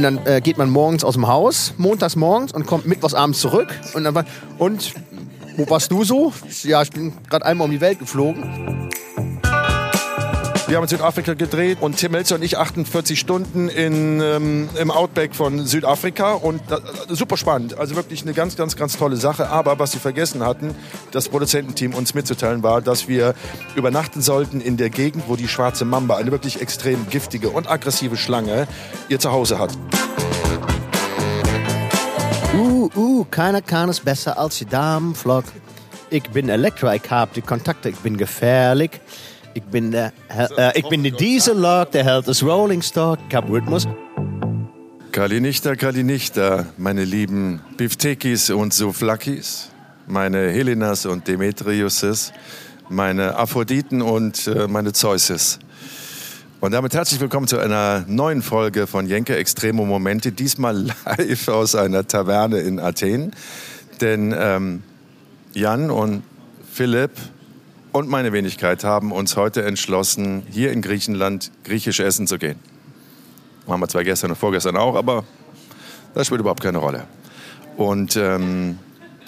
Und dann äh, geht man morgens aus dem Haus, montags morgens und kommt mittwochs abends zurück. Und dann war, und wo warst du so? Ja, ich bin gerade einmal um die Welt geflogen. Wir haben in Südafrika gedreht und Tim Melzer und ich 48 Stunden in, ähm, im Outback von Südafrika und äh, super spannend. Also wirklich eine ganz, ganz, ganz tolle Sache. Aber was sie vergessen hatten, das Produzententeam uns mitzuteilen war, dass wir übernachten sollten in der Gegend, wo die schwarze Mamba, eine wirklich extrem giftige und aggressive Schlange, ihr Zuhause hat. Uh, uh, keiner kann es besser als die Damenflok. Ich bin Elektra, ich habe die Kontakte, ich bin gefährlich. Ich bin der, äh, ich bin die Diesellok, der hält das Rolling Stock, ich hab Rhythmus. Kalinichter, Kalinichter, meine lieben Biftekis und Souflakis, meine Helenas und Demetriuses, meine Aphroditen und äh, meine Zeuses. Und damit herzlich willkommen zu einer neuen Folge von Jenke Extremo Momente, diesmal live aus einer Taverne in Athen. Denn ähm, Jan und Philipp und meine Wenigkeit haben uns heute entschlossen, hier in Griechenland griechisch essen zu gehen. Machen wir zwar gestern und vorgestern auch, aber das spielt überhaupt keine Rolle. Und ähm,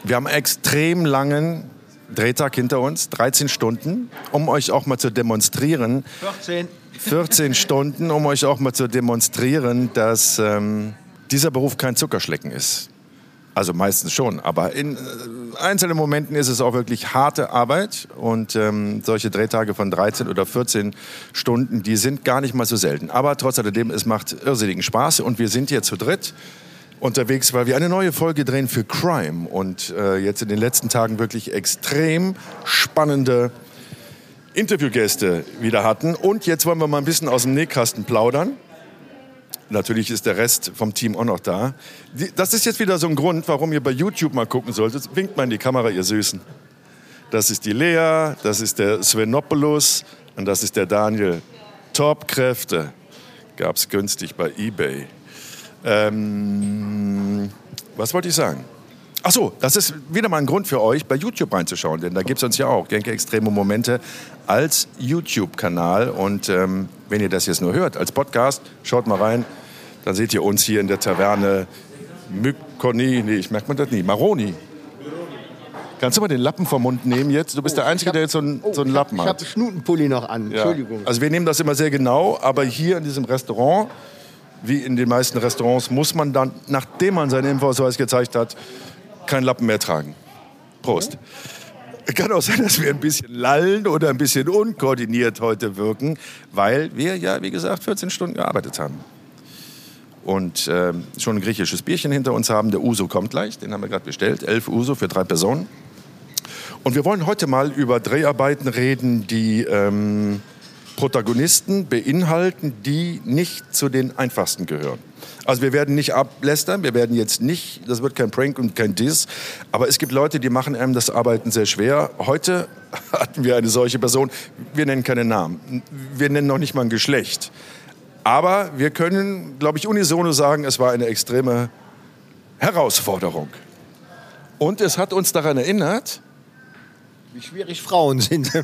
wir haben einen extrem langen Drehtag hinter uns, 13 Stunden, um euch auch mal zu demonstrieren. 14. 14 Stunden, um euch auch mal zu demonstrieren, dass ähm, dieser Beruf kein Zuckerschlecken ist. Also meistens schon, aber in äh, einzelnen Momenten ist es auch wirklich harte Arbeit und ähm, solche Drehtage von 13 oder 14 Stunden, die sind gar nicht mal so selten. Aber trotz alledem, es macht irrsinnigen Spaß und wir sind hier zu dritt unterwegs, weil wir eine neue Folge drehen für Crime und äh, jetzt in den letzten Tagen wirklich extrem spannende Interviewgäste wieder hatten. Und jetzt wollen wir mal ein bisschen aus dem Nähkasten plaudern. Natürlich ist der Rest vom Team auch noch da. Das ist jetzt wieder so ein Grund, warum ihr bei YouTube mal gucken solltet. Winkt mal in die Kamera, ihr Süßen. Das ist die Lea, das ist der Svenopoulos und das ist der Daniel. Top-Kräfte. Gab es günstig bei eBay. Ähm, was wollte ich sagen? Ach so, das ist wieder mal ein Grund für euch, bei YouTube reinzuschauen, denn da gibt es uns ja auch, Genke Extreme Momente, als YouTube-Kanal. Und ähm, wenn ihr das jetzt nur hört, als Podcast, schaut mal rein, dann seht ihr uns hier in der Taverne Mykoni, nee, ich merke man das nie, Maroni. Kannst du mal den Lappen vom Mund nehmen jetzt? Du bist Oh, der Einzige, hab- der jetzt so einen, Oh, so einen ich hab- Lappen Ich habe hat. den Schnutenpulli noch an. Ja. Entschuldigung. Also wir nehmen das immer sehr genau, aber hier in diesem Restaurant, wie in den meisten Restaurants, muss man dann, nachdem man seinen Impfausweis gezeigt hat, keinen Lappen mehr tragen. Prost. Kann auch sein, dass wir ein bisschen lallen oder ein bisschen unkoordiniert heute wirken, weil wir ja, wie gesagt, 14 Stunden gearbeitet haben. Und ähm, schon ein griechisches Bierchen hinter uns haben. Der Uso kommt gleich, den haben wir gerade bestellt. Elf Uso für drei Personen. Und wir wollen heute mal über Dreharbeiten reden, die ähm, Protagonisten beinhalten, die nicht zu den einfachsten gehören. Also wir werden nicht ablästern, wir werden jetzt nicht, das wird kein Prank und kein Diss, aber es gibt Leute, die machen einem das Arbeiten sehr schwer. Heute hatten wir eine solche Person, wir nennen keine Namen, wir nennen noch nicht mal ein Geschlecht. Aber wir können, glaube ich, unisono sagen, es war eine extreme Herausforderung. Und es hat uns daran erinnert, Wie schwierig Frauen sind.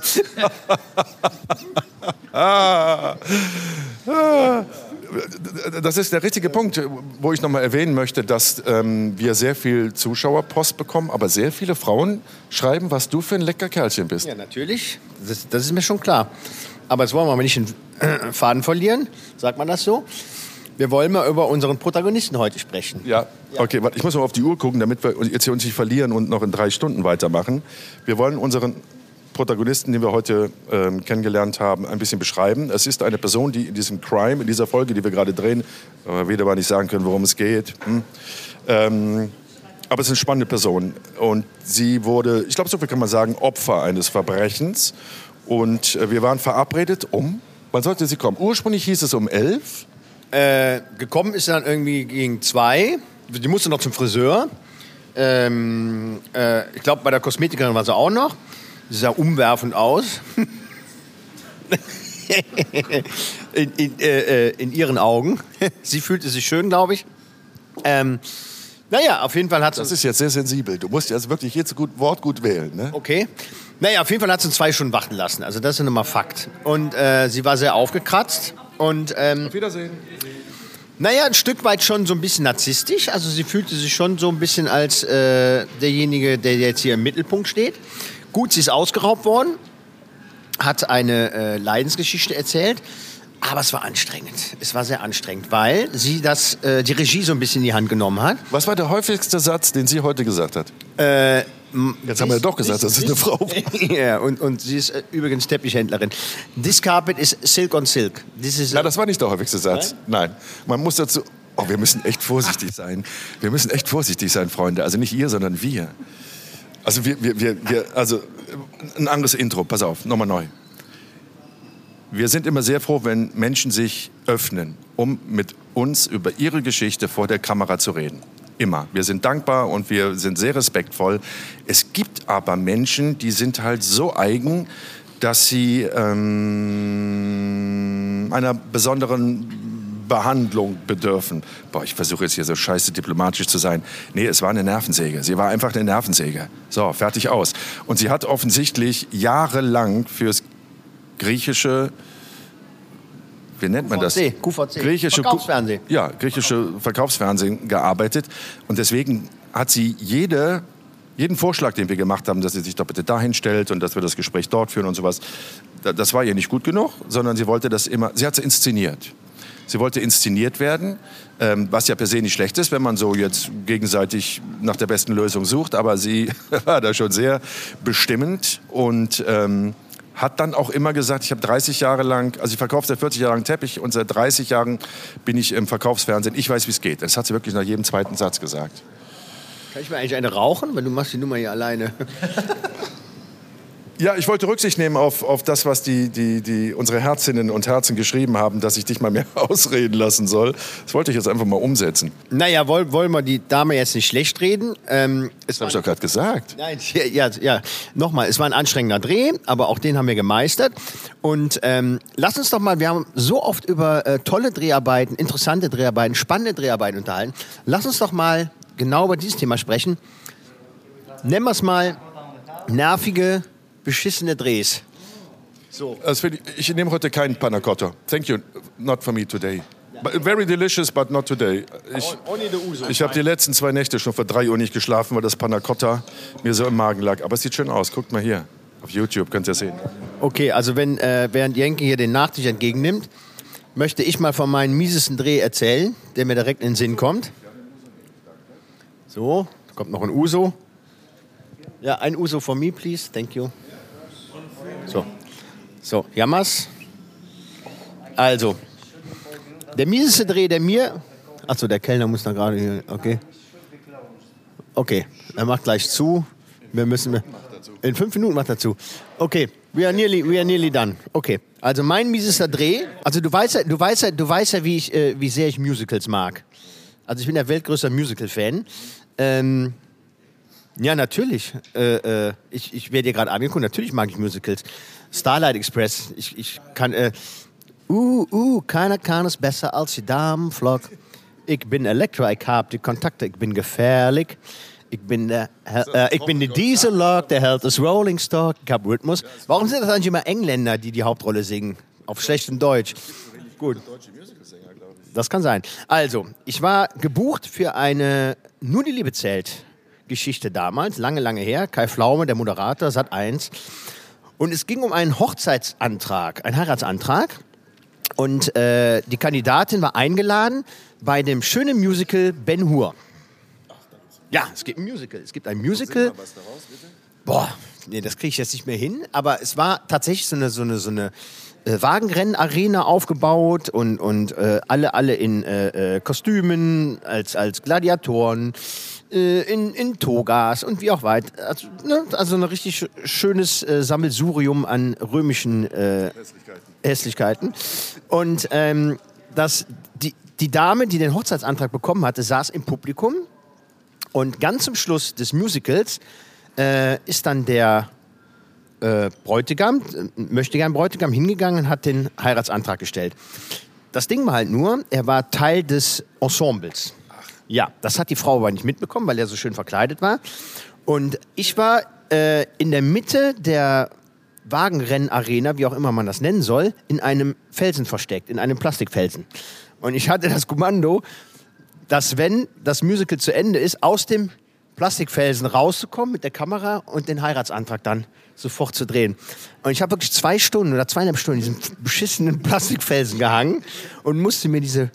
Das ist der richtige Punkt, wo ich nochmal erwähnen möchte, dass ähm, wir sehr viel Zuschauerpost bekommen, aber sehr viele Frauen schreiben, was du für ein lecker Kerlchen bist. ja, natürlich. Das, das ist mir schon klar. Aber jetzt wollen wir mal nicht den äh, Faden verlieren. Sagt man das so? Wir wollen mal über unseren Protagonisten heute sprechen. Ja, okay, warte, ich muss mal auf die Uhr gucken, damit wir jetzt hier uns nicht verlieren und noch in drei Stunden weitermachen. Wir wollen unseren Protagonisten, den wir heute ähm, kennengelernt haben, ein bisschen beschreiben. Es ist eine Person, die in diesem Crime, in dieser Folge, die wir gerade drehen, weil wir wieder mal nicht sagen können, worum es geht. Hm. Ähm, aber es ist eine spannende Person. Und sie wurde, ich glaube, so viel kann man sagen, Opfer eines Verbrechens. Und äh, wir waren verabredet um, wann sollte sie kommen? Ursprünglich hieß es um elf. Äh, gekommen ist sie dann irgendwie gegen zwei. Die musste noch zum Friseur. Ähm, äh, ich glaube, bei der Kosmetikerin war sie auch noch. Sie sah umwerfend aus. in, in, äh, äh, in ihren Augen. sie fühlte sich schön, glaube ich. Ähm, naja, auf jeden Fall hat sie Das ist jetzt sehr sensibel. Du musst jetzt wirklich jetzt gut, Wort gut wählen. Ne? Okay. Naja, auf jeden Fall hat sie uns zwei Stunden warten lassen. Also das ist nun mal Fakt. Und äh, sie war sehr aufgekratzt. Und ähm, Auf Wiedersehen. Naja, ein Stück weit schon so ein bisschen narzisstisch. Also sie fühlte sich schon so ein bisschen als äh, derjenige, der jetzt hier im Mittelpunkt steht. Gut, sie ist ausgeraubt worden, hat eine äh, Leidensgeschichte erzählt. Aber es war anstrengend. Es war sehr anstrengend, weil sie das, äh, die Regie so ein bisschen in die Hand genommen hat. Was war der häufigste Satz, den sie heute gesagt hat? Äh, Jetzt haben wir ja doch gesagt, das ist eine Frau. ja, und, und sie ist äh, übrigens Teppichhändlerin. This carpet is silk on silk. This is Na, das war nicht der häufigste Satz. Nein. Man muss dazu. Oh, wir müssen echt vorsichtig sein. Wir müssen echt vorsichtig sein, Freunde. Also nicht ihr, sondern wir. Also wir, wir, wir, wir also ein anderes Intro. Pass auf, nochmal neu. Wir sind immer sehr froh, wenn Menschen sich öffnen, um mit uns über ihre Geschichte vor der Kamera zu reden. Immer. Wir sind dankbar und wir sind sehr respektvoll. Es gibt aber Menschen, die sind halt so eigen, dass sie ähm, einer besonderen Behandlung bedürfen. Boah, ich versuche jetzt hier so scheiße diplomatisch zu sein. Nee, es war eine Nervensäge. Sie war einfach eine Nervensäge. So, fertig aus. Und sie hat offensichtlich jahrelang fürs griechische wie nennt man das? QVC, QVC. Griechische Verkaufsfernsehen. Ja, griechische Verkaufsfernsehen gearbeitet. Und deswegen hat sie jede, jeden Vorschlag, den wir gemacht haben, dass sie sich doch bitte dahin stellt und dass wir das Gespräch dort führen und sowas, da- das war ihr nicht gut genug, sondern sie wollte das immer, sie hat es inszeniert. Sie wollte inszeniert werden, ähm, was ja per se nicht schlecht ist, wenn man so jetzt gegenseitig nach der besten Lösung sucht. Aber sie war da schon sehr bestimmend und ähm, hat dann auch immer gesagt, ich habe 30 Jahre lang, also ich verkaufe seit 40 Jahren Teppich und seit 30 Jahren bin ich im Verkaufsfernsehen. Ich weiß, wie es geht. Das hat sie wirklich nach jedem zweiten Satz gesagt. Kann ich mir eigentlich eine rauchen? Weil du machst die Nummer hier alleine. Ja, ich wollte Rücksicht nehmen auf, auf das, was die, die, die, unsere Herzinnen und Herzen geschrieben haben, dass ich dich mal mehr ausreden lassen soll. Das wollte ich jetzt einfach mal umsetzen. naja, wollen, wollen wir die Dame jetzt nicht schlecht reden? Ähm, Das habe ich doch gerade gesagt. Nein, ja, ja, ja. Nochmal, es war ein anstrengender Dreh, aber auch den haben wir gemeistert. Und ähm, lass uns doch mal, wir haben so oft über äh, tolle Dreharbeiten, interessante Dreharbeiten, spannende Dreharbeiten unterhalten. Lass uns doch mal genau über dieses Thema sprechen. Nennen wir es mal nervige, beschissene Drehs. Das find ich, ich nehme heute keinen Panna Cotta. Thank you. Not for me today. But very delicious, but not today. Ich, ich habe die letzten zwei Nächte schon vor drei Uhr nicht geschlafen, weil das Panna Cotta mir so im Magen lag. Aber es sieht schön aus. Guckt mal hier. Auf YouTube könnt ihr sehen. Okay, also wenn, äh, während Jenke hier den Nachtisch entgegennimmt, möchte ich mal von meinem miesesten Dreh erzählen, der mir direkt in den Sinn kommt. So, kommt noch ein Uso. Ja, ein Uso for me, please. Thank you. So, so, Jammers. Also, der mieseste Dreh, der mir... Achso, der Kellner muss da gerade hier... Okay. Okay, er macht gleich zu. Wir müssen... In fünf Minuten macht er zu. Okay, we are nearly, we are nearly done. Okay, also mein miesester Dreh. Also du weißt ja, du weißt ja, du weißt ja, wie ich, äh, wie sehr ich Musicals mag. Also ich bin der weltgrößter Musical-Fan. Ähm, ja, natürlich. Äh, äh, ich ich werde dir gerade angeguckt. Natürlich mag ich Musicals. Starlight Express. Ich, ich kann. Äh, uh, uh, keiner kann es besser als die Damenflok. Ich bin Elektra, ich habe die Kontakte, ich bin gefährlich. Ich bin der, äh, ich bin der Diesellok, der hält das Rolling Stock, ich habe Rhythmus. Warum sind das eigentlich immer Engländer, die die Hauptrolle singen? Auf schlechtem Deutsch. Gut. Das kann sein. Also, ich war gebucht für eine Nur die Liebe zählt Geschichte damals, lange, lange her. Kai Pflaume, der Moderator, Sat 1. Und es ging um einen Hochzeitsantrag, einen Heiratsantrag. Und äh, die Kandidatin war eingeladen bei dem schönen Musical Ben Hur. Ja, es gibt ein Musical. Es gibt ein Musical. Boah, nee, das kriege ich jetzt nicht mehr hin. Aber es war tatsächlich so eine, so eine, so eine äh, Wagenrennen-Arena aufgebaut und, und äh, alle, alle in äh, äh, Kostümen, als, als Gladiatoren, äh, in, in Togas und wie auch weit. Also, ne, also ein richtig sch- schönes äh, Sammelsurium an römischen äh, Hässlichkeiten. Und ähm, das, die, die Dame, die den Hochzeitsantrag bekommen hatte, saß im Publikum. Und ganz zum Schluss des Musicals ist dann der äh, Bräutigam, äh, möchte gern Bräutigam, hingegangen und hat den Heiratsantrag gestellt. Das Ding war halt nur, er war Teil des Ensembles. Ja, das hat die Frau aber nicht mitbekommen, weil er so schön verkleidet war. Und ich war äh, in der Mitte der, Wagenrennarena, wie auch immer man das nennen soll, in einem Felsen versteckt, in einem Plastikfelsen. Und ich hatte das Kommando, dass wenn das Musical zu Ende ist, aus dem Plastikfelsen rauszukommen mit der Kamera und den Heiratsantrag dann sofort zu drehen. Und ich habe wirklich zwei Stunden oder zweieinhalb Stunden in diesem beschissenen Plastikfelsen gehangen und musste mir diese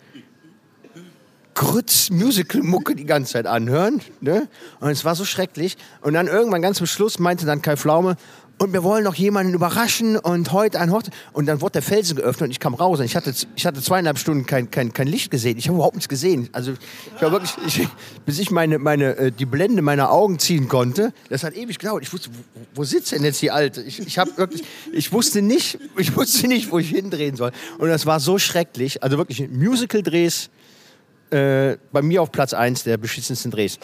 Grütz-Musical-Mucke die ganze Zeit anhören. Ne? Und es war so schrecklich. Und dann irgendwann ganz zum Schluss meinte dann Kai Pflaume, und wir wollen noch jemanden überraschen und heute ein Hochzeit. Und dann wurde der Felsen geöffnet und ich kam raus und ich hatte, ich hatte zweieinhalb Stunden kein, kein, kein Licht gesehen. Ich habe überhaupt nichts gesehen. Also ich war wirklich, ich, bis ich meine, meine, äh, die Blende meiner Augen ziehen konnte, das hat ewig gedauert. Ich wusste, wo, wo sitzt denn jetzt die Alte? Ich, ich habe wirklich, ich wusste nicht, ich wusste nicht, wo ich hindrehen soll. Und das war so schrecklich. Also wirklich Musical-Drehs äh, bei mir auf Platz 1 der beschissensten Drehs.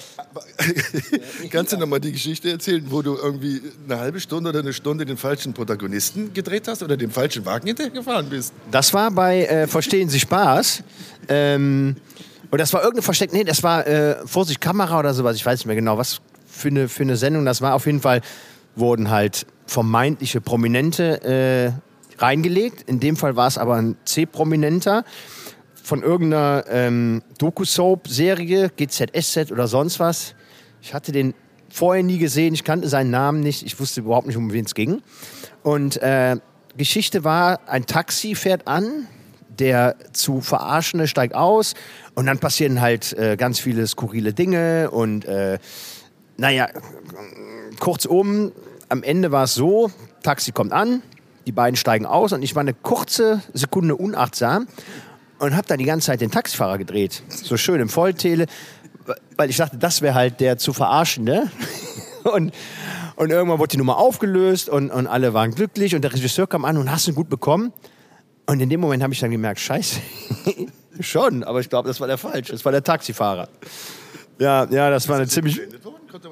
Kannst du noch mal die Geschichte erzählen, wo du irgendwie eine halbe Stunde oder eine Stunde den falschen Protagonisten gedreht hast oder dem falschen Wagen hintergefahren bist? Das war bei äh, Verstehen Sie Spaß. Ähm, und das war irgendeine versteckte, nee, das war äh, Vorsicht Kamera oder sowas, ich weiß nicht mehr genau, was für eine, für eine Sendung das war. Auf jeden Fall wurden halt vermeintliche Prominente äh, reingelegt. In dem Fall war es aber ein C-Prominenter von irgendeiner ähm, Doku-Soap-Serie, GZSZ oder sonst was. Ich hatte den vorher nie gesehen, ich kannte seinen Namen nicht, ich wusste überhaupt nicht, um wen es ging. Und äh, Geschichte war, ein Taxi fährt an, der zu Verarschende steigt aus und dann passieren halt äh, ganz viele skurrile Dinge und äh, naja, kurzum, am Ende war es so, Taxi kommt an, die beiden steigen aus und ich war eine kurze Sekunde unachtsam und habe dann die ganze Zeit den Taxifahrer gedreht. So schön im Volltele, weil ich dachte, das wäre halt der zu verarschende. Und, und irgendwann wurde die Nummer aufgelöst und, und alle waren glücklich und der Regisseur kam an und hast du gut bekommen. Und in dem Moment habe ich dann gemerkt, scheiße, schon, aber ich glaube, das war der falsche, das war der Taxifahrer. Ja, ja, das war eine ziemlich...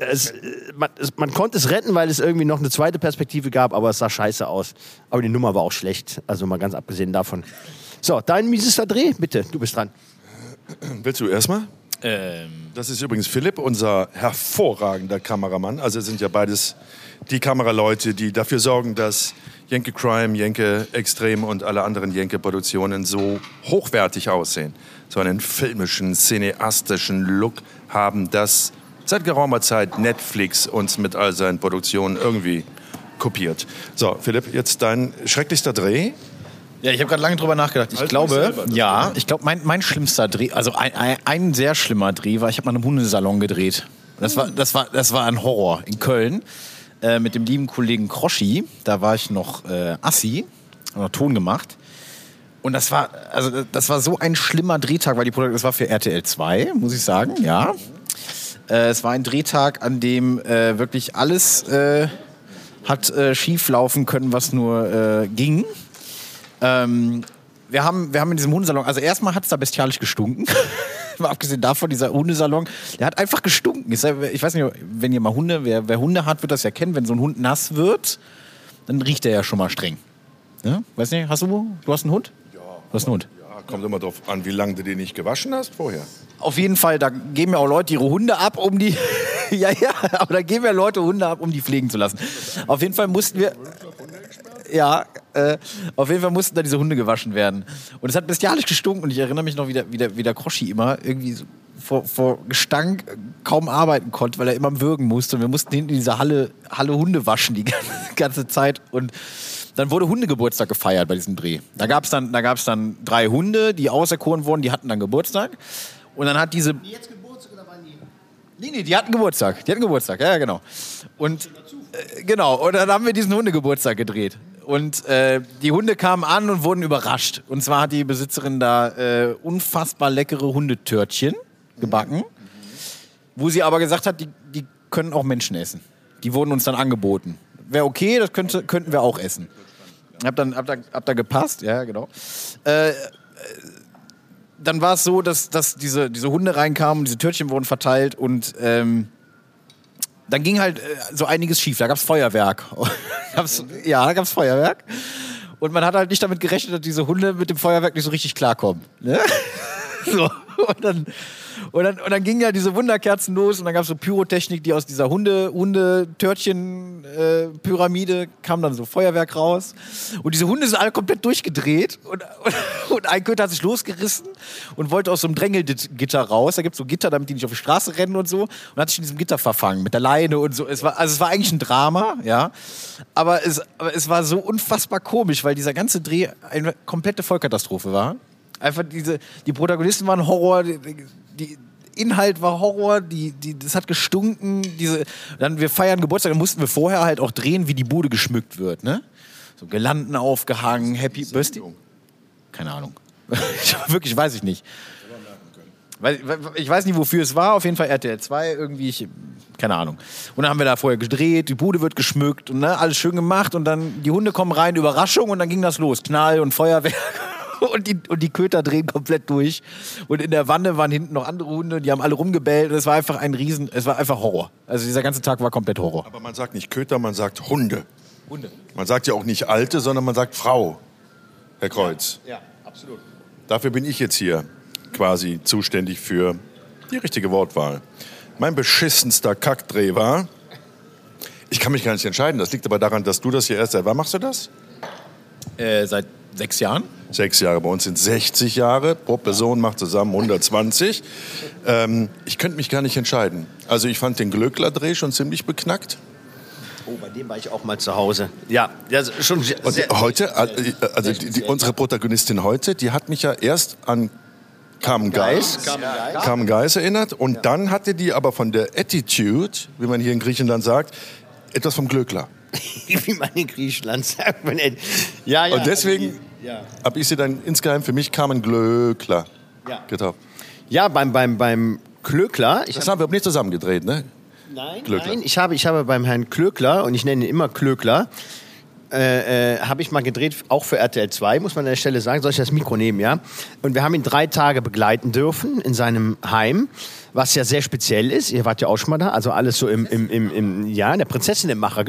Es, man, es, man, konnte es retten, weil es irgendwie noch eine zweite Perspektive gab, aber es sah scheiße aus. Aber die Nummer war auch schlecht, also mal ganz abgesehen davon. So, dein miesester Dreh, bitte, du bist dran. Willst du erstmal? Ähm. Das ist übrigens Philipp, unser hervorragender Kameramann. Also es sind ja beides die Kameraleute, die dafür sorgen, dass Jenke Crime, Jenke Extrem und alle anderen Jenke-Produktionen so hochwertig aussehen. So einen filmischen, cineastischen Look haben, dass seit geraumer Zeit Netflix uns mit all seinen Produktionen irgendwie kopiert. So, Philipp, jetzt dein schrecklichster Dreh. Ja, ich habe gerade lange drüber nachgedacht. Ich halt glaube, ja, ich glaube, mein, mein schlimmster Dreh, also ein, ein, ein sehr schlimmer Dreh war, ich habe mal einen Hundesalon gedreht. Das war, das war, das war ein Horror in Köln äh, mit dem lieben Kollegen Kroschi. Da war ich noch äh, Assi, noch Ton gemacht. Und das war, also das war so ein schlimmer Drehtag, weil die Produktion, das war für RTL 2, muss ich sagen, ja. Äh, es war ein Drehtag, an dem äh, wirklich alles äh, hat äh, schief laufen können, was nur ging. Ähm, wir haben, wir haben in diesem Hundesalon, also erstmal hat es da bestialisch gestunken. Mal abgesehen davon, dieser Hundesalon, der hat einfach gestunken. Ich weiß nicht, wenn ihr mal Hunde, wer, wer Hunde hat, wird das ja kennen. Wenn so ein Hund nass wird, dann riecht der ja schon mal streng. Ja? Weiß nicht, hast du, du hast einen Hund? Ja. Du hast einen Hund? Ja, kommt immer darauf an, wie lange du den nicht gewaschen hast vorher. Auf jeden Fall, da geben ja auch Leute ihre Hunde ab, um die. ja, ja, aber da geben ja Leute Hunde ab, um die pflegen zu lassen. Auf jeden Fall mussten wir. Ja, äh, auf jeden Fall mussten da diese Hunde gewaschen werden. Und es hat bestialisch gestunken und ich erinnere mich noch, wie der, wie der, wie der Kroschi immer irgendwie so vor, vor Gestank kaum arbeiten konnte, weil er immer würgen musste. Und wir mussten hinten in dieser Halle, Halle Hunde waschen die ganze Zeit. Und dann wurde Hundegeburtstag gefeiert bei diesem Dreh. Da gab es dann, dann drei Hunde, die auserkoren wurden, die hatten dann Geburtstag. Und dann hat diese. Die jetzt Geburtstag oder waren die? Nee, nee, die hatten Geburtstag. Die hatten Geburtstag, ja, genau. Und äh, genau, und dann haben wir diesen Hundegeburtstag gedreht. Und äh, die Hunde kamen an und wurden überrascht. Und zwar hat die Besitzerin da äh, unfassbar leckere Hundetörtchen gebacken, wo sie aber gesagt hat, die, die können auch Menschen essen. Die wurden uns dann angeboten. Wäre okay, das könnte, könnten wir auch essen. Hab dann hab da, hab da gepasst, ja, genau. Äh, dann war es so, dass, dass diese, diese Hunde reinkamen, diese Törtchen wurden verteilt und ähm, dann ging halt äh, so einiges schief. Da gab es Feuerwerk. gab's, ja, da gab es Feuerwerk. Und man hat halt nicht damit gerechnet, dass diese Hunde mit dem Feuerwerk nicht so richtig klarkommen. Ne? so. Und dann, und, dann, und dann gingen ja diese Wunderkerzen los und dann gab es so Pyrotechnik, die aus dieser Hunde, Hunde-Törtchen-Pyramide kam dann so Feuerwerk raus. Und diese Hunde sind alle komplett durchgedreht und, und, und ein Köter hat sich losgerissen und wollte aus so einem Drängelgitter raus. Da gibt es so Gitter, damit die nicht auf die Straße rennen und so. Und hat sich in diesem Gitter verfangen mit der Leine und so. Es war, also es war eigentlich ein Drama, ja. Aber es, aber es war so unfassbar komisch, weil dieser ganze Dreh eine komplette Vollkatastrophe war. Einfach diese, die Protagonisten waren Horror, die, Inhalt war Horror, die, die, das hat gestunken. Diese, dann wir feiern Geburtstag, dann mussten wir vorher halt auch drehen, wie die Bude geschmückt wird, ne? So Girlanden aufgehangen, Happy Birthday. Keine Ahnung. Wirklich, weiß ich nicht. Ich weiß nicht, wofür es war. Auf jeden Fall RTL 2 irgendwie, ich, keine Ahnung. Und dann haben wir da vorher gedreht, die Bude wird geschmückt und ne, alles schön gemacht und dann die Hunde kommen rein, Überraschung und dann ging das los. Knall und Feuerwerk. Und die, und die Köter drehen komplett durch. Und in der Wanne waren hinten noch andere Hunde, die haben alle rumgebellt. Und es war einfach ein Riesen, es war einfach Horror. Also dieser ganze Tag war komplett Horror. Aber man sagt nicht Köter, man sagt Hunde. Hunde. Man sagt ja auch nicht Alte, sondern man sagt Frau, Herr Kreuz. Ja, absolut. Dafür bin ich jetzt hier quasi zuständig für die richtige Wortwahl. Mein beschissenster Kackdreh war, ich kann mich gar nicht entscheiden, das liegt aber daran, dass du das hier erst seit wann machst du das? Äh, seit sechs Jahren? Sechs Jahre, bei uns sind 60 Jahre, pro Person macht zusammen 120. Ähm, ich könnte mich gar nicht entscheiden. Also ich fand den Glöckler-Dreh schon ziemlich beknackt. Oh, bei dem war ich auch mal zu Hause. Ja, ja schon sehr, Und heute, also die, die, unsere Protagonistin heute, die hat mich ja erst an Carmen Geis, Carmen Geis erinnert und dann hatte die aber von der Attitude, wie man hier in Griechenland sagt, etwas vom Glöckler. wie man in Griechenland sagt. Man, ja, ja, Und deswegen also die- ja. habe ich sie dann insgeheim für mich Carmen Glöckler Ja. getauft. ja, beim, beim, beim Klöckler, ich Das haben wir aber nicht zusammen gedreht, ne? Nein, Klöckler. nein, ich habe, ich habe beim Herrn Klöckler, und ich nenne ihn immer Klöckler, äh, äh, habe ich mal gedreht, auch für RTL 2, muss man an der Stelle sagen. Soll ich das Mikro nehmen, ja? Und wir haben ihn drei Tage begleiten dürfen in seinem Heim, was ja sehr speziell ist. Ihr wart ja auch schon mal da, also alles so im, im, im, im ja, in der Prinzessin im Macher,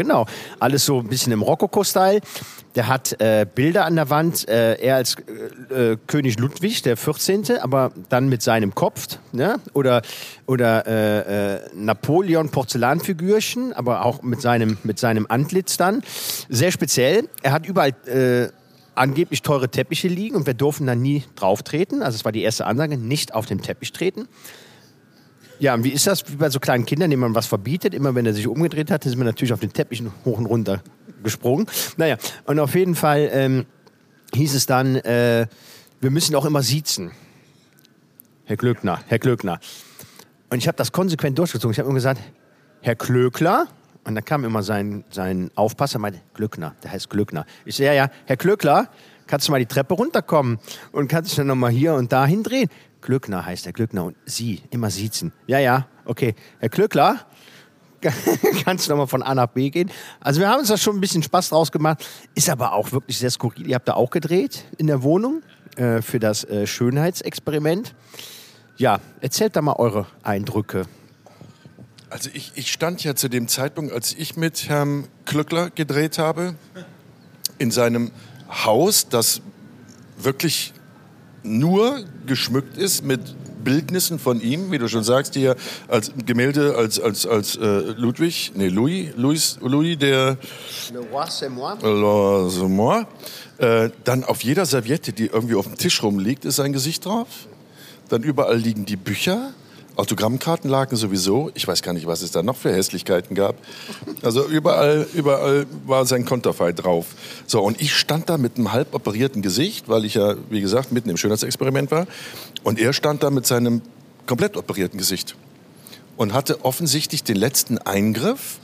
Alles so ein bisschen im Rokoko-Style. Der hat äh, Bilder an der Wand, äh, er als äh, äh, König Ludwig, der 14., aber dann mit seinem Kopf, ne? oder, oder äh, äh, Napoleon Porzellanfigürchen, aber auch mit seinem, mit seinem Antlitz dann. Sehr speziell. Er hat überall angeblich teure Teppiche liegen und wir durften da nie drauf treten. Also es war die erste Ansage, nicht auf den Teppich treten. Ja, und wie ist das bei so kleinen Kindern, denen man was verbietet? Immer wenn er sich umgedreht hat, ist man natürlich auf den Teppichen hoch und runter gesprungen. Naja, und auf jeden Fall ähm, hieß es dann, äh, wir müssen auch immer siezen. Herr Glöckner, Herr Glöckner. Und ich habe das konsequent durchgezogen. Ich habe immer gesagt, Herr Klöckler. Und dann kam immer sein, sein Aufpasser meinte, Glöckner, der heißt Glöckner. Ich so, ja, ja, Herr Klöckler, kannst du mal die Treppe runterkommen und kannst dich dann nochmal hier und da hindrehen? Glöckner heißt der Glöckner und Sie, immer siezen. Ja, ja, okay. Herr Klöckler, kannst du nochmal von A nach B gehen. Also wir haben uns da schon ein bisschen Spaß draus gemacht. Ist aber auch wirklich sehr skurril. Ihr habt da auch gedreht in der Wohnung äh, für das äh, Schönheitsexperiment. Ja, erzählt da mal eure Eindrücke. Also ich, ich stand ja zu dem Zeitpunkt, als ich mit Herrn Klöckler gedreht habe, in seinem Haus, das wirklich nur geschmückt ist mit Bildnissen von ihm, wie du schon sagst, die er als Gemälde als, als, als äh, Ludwig, nee, Louis, Louis, Louis der Le roi, c'est moi. Lancement. Äh, dann auf jeder Serviette, die irgendwie auf dem Tisch rumliegt, ist sein Gesicht drauf. Dann überall liegen die Bücher. Autogrammkarten lagen sowieso. Ich weiß gar nicht, was es da noch für Hässlichkeiten gab. Also überall, überall war sein Konterfei drauf. So, und ich stand da mit einem halb operierten Gesicht, weil ich ja, wie gesagt, mitten im Schönheitsexperiment war. Und er stand da mit seinem komplett operierten Gesicht und hatte offensichtlich den letzten Eingriff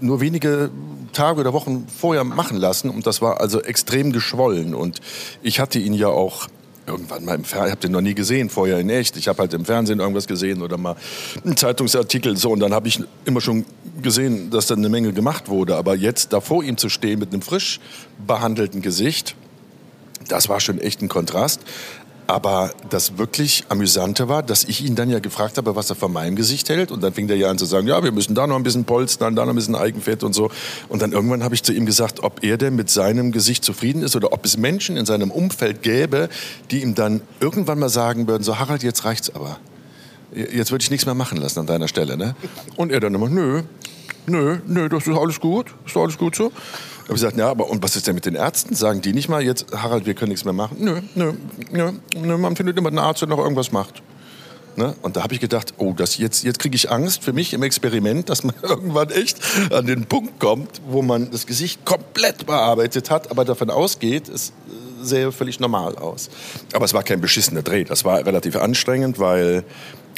nur wenige Tage oder Wochen vorher machen lassen und das war also extrem geschwollen und ich hatte ihn ja auch irgendwann mal im Fernsehen, ich habe den noch nie gesehen vorher in echt, ich habe halt im Fernsehen irgendwas gesehen oder mal einen Zeitungsartikel so und dann habe ich immer schon gesehen, dass da eine Menge gemacht wurde, aber jetzt da vor ihm zu stehen mit einem frisch behandelten Gesicht, das war schon echt ein Kontrast. Aber das wirklich Amüsante war, dass ich ihn dann ja gefragt habe, was er von meinem Gesicht hält. Und dann fing er ja an zu sagen, ja, wir müssen da noch ein bisschen polstern, da noch ein bisschen Eigenfett und so. Und dann irgendwann habe ich zu ihm gesagt, ob er denn mit seinem Gesicht zufrieden ist oder ob es Menschen in seinem Umfeld gäbe, die ihm dann irgendwann mal sagen würden, so Harald, jetzt reicht's aber. Jetzt würde ich nichts mehr machen lassen an deiner Stelle. Ne? Und er dann immer, nö, nö, nö, das ist alles gut, ist alles gut so. habe ich gesagt, ja, aber und was ist denn mit den Ärzten? Sagen die nicht mal jetzt, Harald, wir können nichts mehr machen? Nö, nö, nö, nö man findet immer einen Arzt, der noch irgendwas macht. Ne? Und da habe ich gedacht, oh, das jetzt, jetzt kriege ich Angst für mich im Experiment, dass man irgendwann echt an den Punkt kommt, wo man das Gesicht komplett bearbeitet hat, aber davon ausgeht, es sähe völlig normal aus. Aber es war kein beschissener Dreh. Das war relativ anstrengend, weil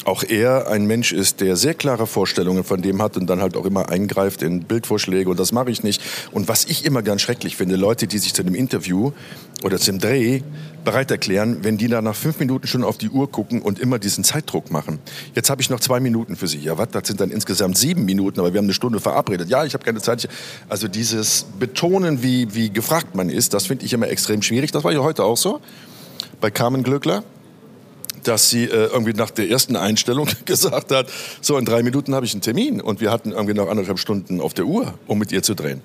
auch er ein Mensch ist, der sehr klare Vorstellungen von dem hat und dann halt auch immer eingreift in Bildvorschläge und das mache ich nicht. Und was ich immer ganz schrecklich finde, Leute, die sich zu einem Interview oder zum Dreh bereit erklären, wenn die da nach fünf Minuten schon auf die Uhr gucken und immer diesen Zeitdruck machen. Jetzt habe ich noch zwei Minuten für Sie. Ja, was? Das sind dann insgesamt sieben Minuten, aber wir haben eine Stunde verabredet. Ja, ich habe keine Zeit. Also dieses Betonen, wie, wie gefragt man ist, das finde ich immer extrem schwierig. Das war ja heute auch so bei Carmen Glöckler dass sie äh, irgendwie nach der ersten Einstellung gesagt hat, so in drei Minuten habe ich einen Termin und wir hatten irgendwie noch anderthalb Stunden auf der Uhr, um mit ihr zu drehen.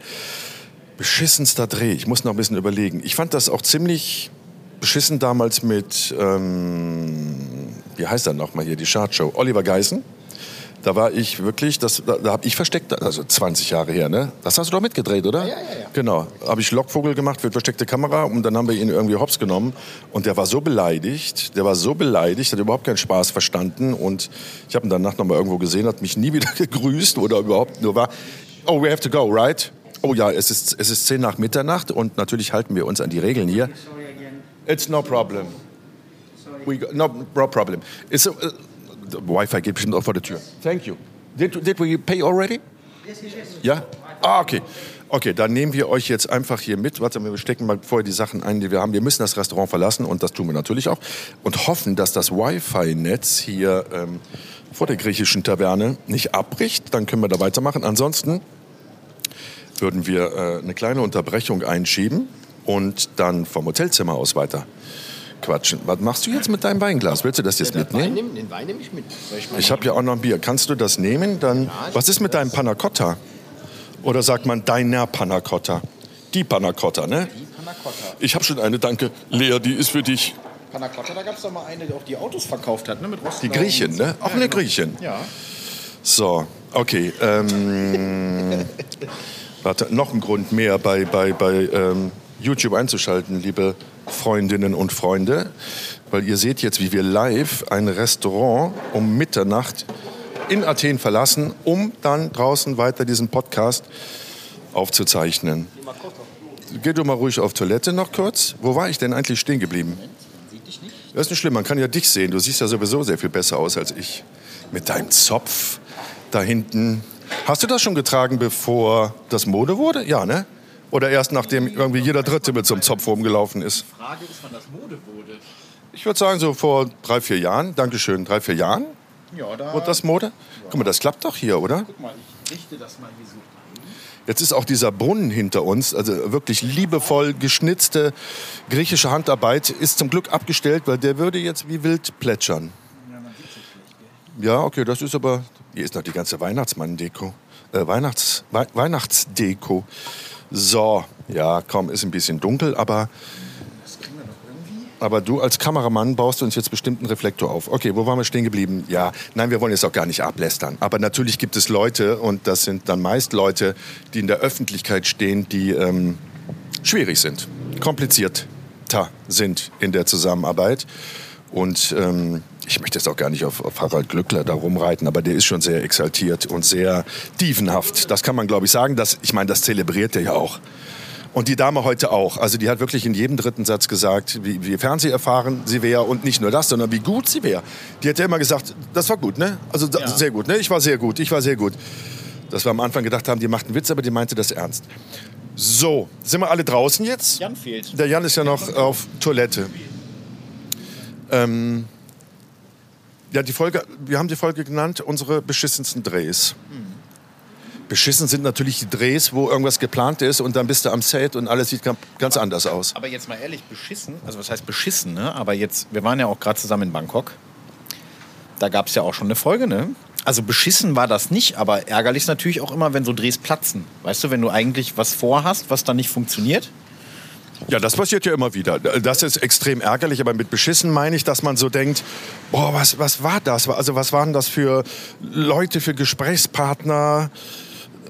Beschissenster Dreh, ich muss noch ein bisschen überlegen. Ich fand das auch ziemlich beschissen damals mit, ähm, wie heißt er nochmal hier, die Chartshow, Oliver Geissen da war ich wirklich, das, da, da habe ich versteckt, also 20 Jahre her, ne? Das hast du doch mitgedreht, oder? Ja, ja, ja. Genau. Habe ich Lockvogel gemacht für versteckte Kamera und dann haben wir ihn irgendwie hops genommen. Und der war so beleidigt, der war so beleidigt, hat überhaupt keinen Spaß verstanden. Und ich habe ihn danach noch mal irgendwo gesehen, hat mich nie wieder gegrüßt oder überhaupt nur war, oh, we have to go, right? Oh ja, es ist, es ist 10 nach Mitternacht und natürlich halten wir uns an die Regeln hier. It's no problem. We go, no, no problem. It's, uh, Wi-Fi geht bestimmt auch vor der Tür. Thank you. Did, did we pay already? Yes, yes, yes. Ja? Ah, okay. Okay, dann nehmen wir euch jetzt einfach hier mit. Warte, wir stecken mal vorher die Sachen ein, die wir haben. Wir müssen das Restaurant verlassen und das tun wir natürlich auch. Und hoffen, dass das Wi-Fi-Netz hier ähm, vor der griechischen Taverne nicht abbricht. Dann können wir da weitermachen. Ansonsten würden wir äh, eine kleine Unterbrechung einschieben und dann vom Hotelzimmer aus weiter quatschen. Was machst du jetzt mit deinem Weinglas? Willst du das jetzt ja, mitnehmen? Wein den Wein nehme ich mit. Ich, habe ja auch noch ein Bier. Kannst du das nehmen? Dann, ja, was ist mit deinem Panna Cotta? Oder sagt man deiner Panna Cotta? Die Panna Cotta, ne? Die Panna Cotta. Ich habe schon eine, danke. Lea, die ist für dich. Panna Cotta, da gab es doch mal eine, die auch die Autos verkauft hat, ne? Mit die Griechin, ne? Auch eine genau. Griechin. Ja. So, okay. Ähm, warte, noch ein Grund mehr bei, bei, bei ähm, YouTube einzuschalten, liebe Freundinnen und Freunde, weil ihr seht jetzt, wie wir live ein Restaurant um Mitternacht in Athen verlassen, um dann draußen weiter diesen Podcast aufzuzeichnen. Geh du mal ruhig auf Toilette noch kurz. Wo war ich denn eigentlich stehen geblieben? Das ist nicht schlimm, man kann ja dich sehen. Du siehst ja sowieso sehr viel besser aus als ich. Mit deinem Zopf da hinten. Hast du das schon getragen, bevor das Mode wurde? Ja, ne? Oder erst nachdem irgendwie jeder Dritte mit so einem Zopf rumgelaufen ist? Die Frage ist, wann das Mode wurde. Ich würde sagen, so vor drei, vier Jahren. Dankeschön, drei, vier Jahren? Ja, da. Wurde das Mode? Ja. Guck mal, das klappt doch hier, oder? Guck mal, ich richte das mal hier so ein. Jetzt ist auch dieser Brunnen hinter uns, also wirklich liebevoll geschnitzte griechische Handarbeit, ist zum Glück abgestellt, weil der würde jetzt wie wild plätschern. Ja, okay, das ist aber. Hier ist noch die ganze Weihnachtsmann-Deko. Äh, Weihnachts, We Weihnachtsdeko. So, ja, komm, ist ein bisschen dunkel, aber. Aber du als Kameramann baust uns jetzt bestimmt einen Reflektor auf. Okay, wo waren wir stehen geblieben? Ja, nein, wir wollen jetzt auch gar nicht ablästern. Aber natürlich gibt es Leute, und das sind dann meist Leute, die in der Öffentlichkeit stehen, die ähm, schwierig sind, komplizierter sind in der Zusammenarbeit. Und ähm, ich möchte jetzt auch gar nicht auf, auf Harald Glückler da rumreiten, aber der ist schon sehr exaltiert und sehr dievenhaft. Das kann man, glaube ich, sagen. Das, ich meine, das zelebriert er ja auch. Und die Dame heute auch. Also die hat wirklich in jedem dritten Satz gesagt, wie, wie Fernseh erfahren sie wäre und nicht nur das, sondern wie gut sie wäre. Die hat ja immer gesagt, das war gut, ne? Also ja. sehr gut, ne? Ich war sehr gut, ich war sehr gut. Dass wir am Anfang gedacht haben, die macht einen Witz, aber die meinte das ernst. So, sind wir alle draußen jetzt? Jan fehlt. Der Jan ist ja noch auf Toilette. Ähm, ja, die Folge, wir haben die Folge genannt, unsere beschissensten Drehs. Beschissen sind natürlich die Drehs, wo irgendwas geplant ist und dann bist du am Set und alles sieht ganz- ganz anders aus. Aber jetzt mal ehrlich, beschissen, also was heißt beschissen, ne? Aber jetzt, wir waren ja auch gerade zusammen in Bangkok. Da gab es ja auch schon eine Folge, ne? Also beschissen war das nicht, aber ärgerlich ist natürlich auch immer, wenn so Drehs platzen. Weißt du, wenn du eigentlich was vorhast, was dann nicht funktioniert. Ja, das passiert ja immer wieder. Das ist extrem ärgerlich, aber mit beschissen meine ich, dass man so denkt, boah, was, was war das? Also was waren das für Leute, für Gesprächspartner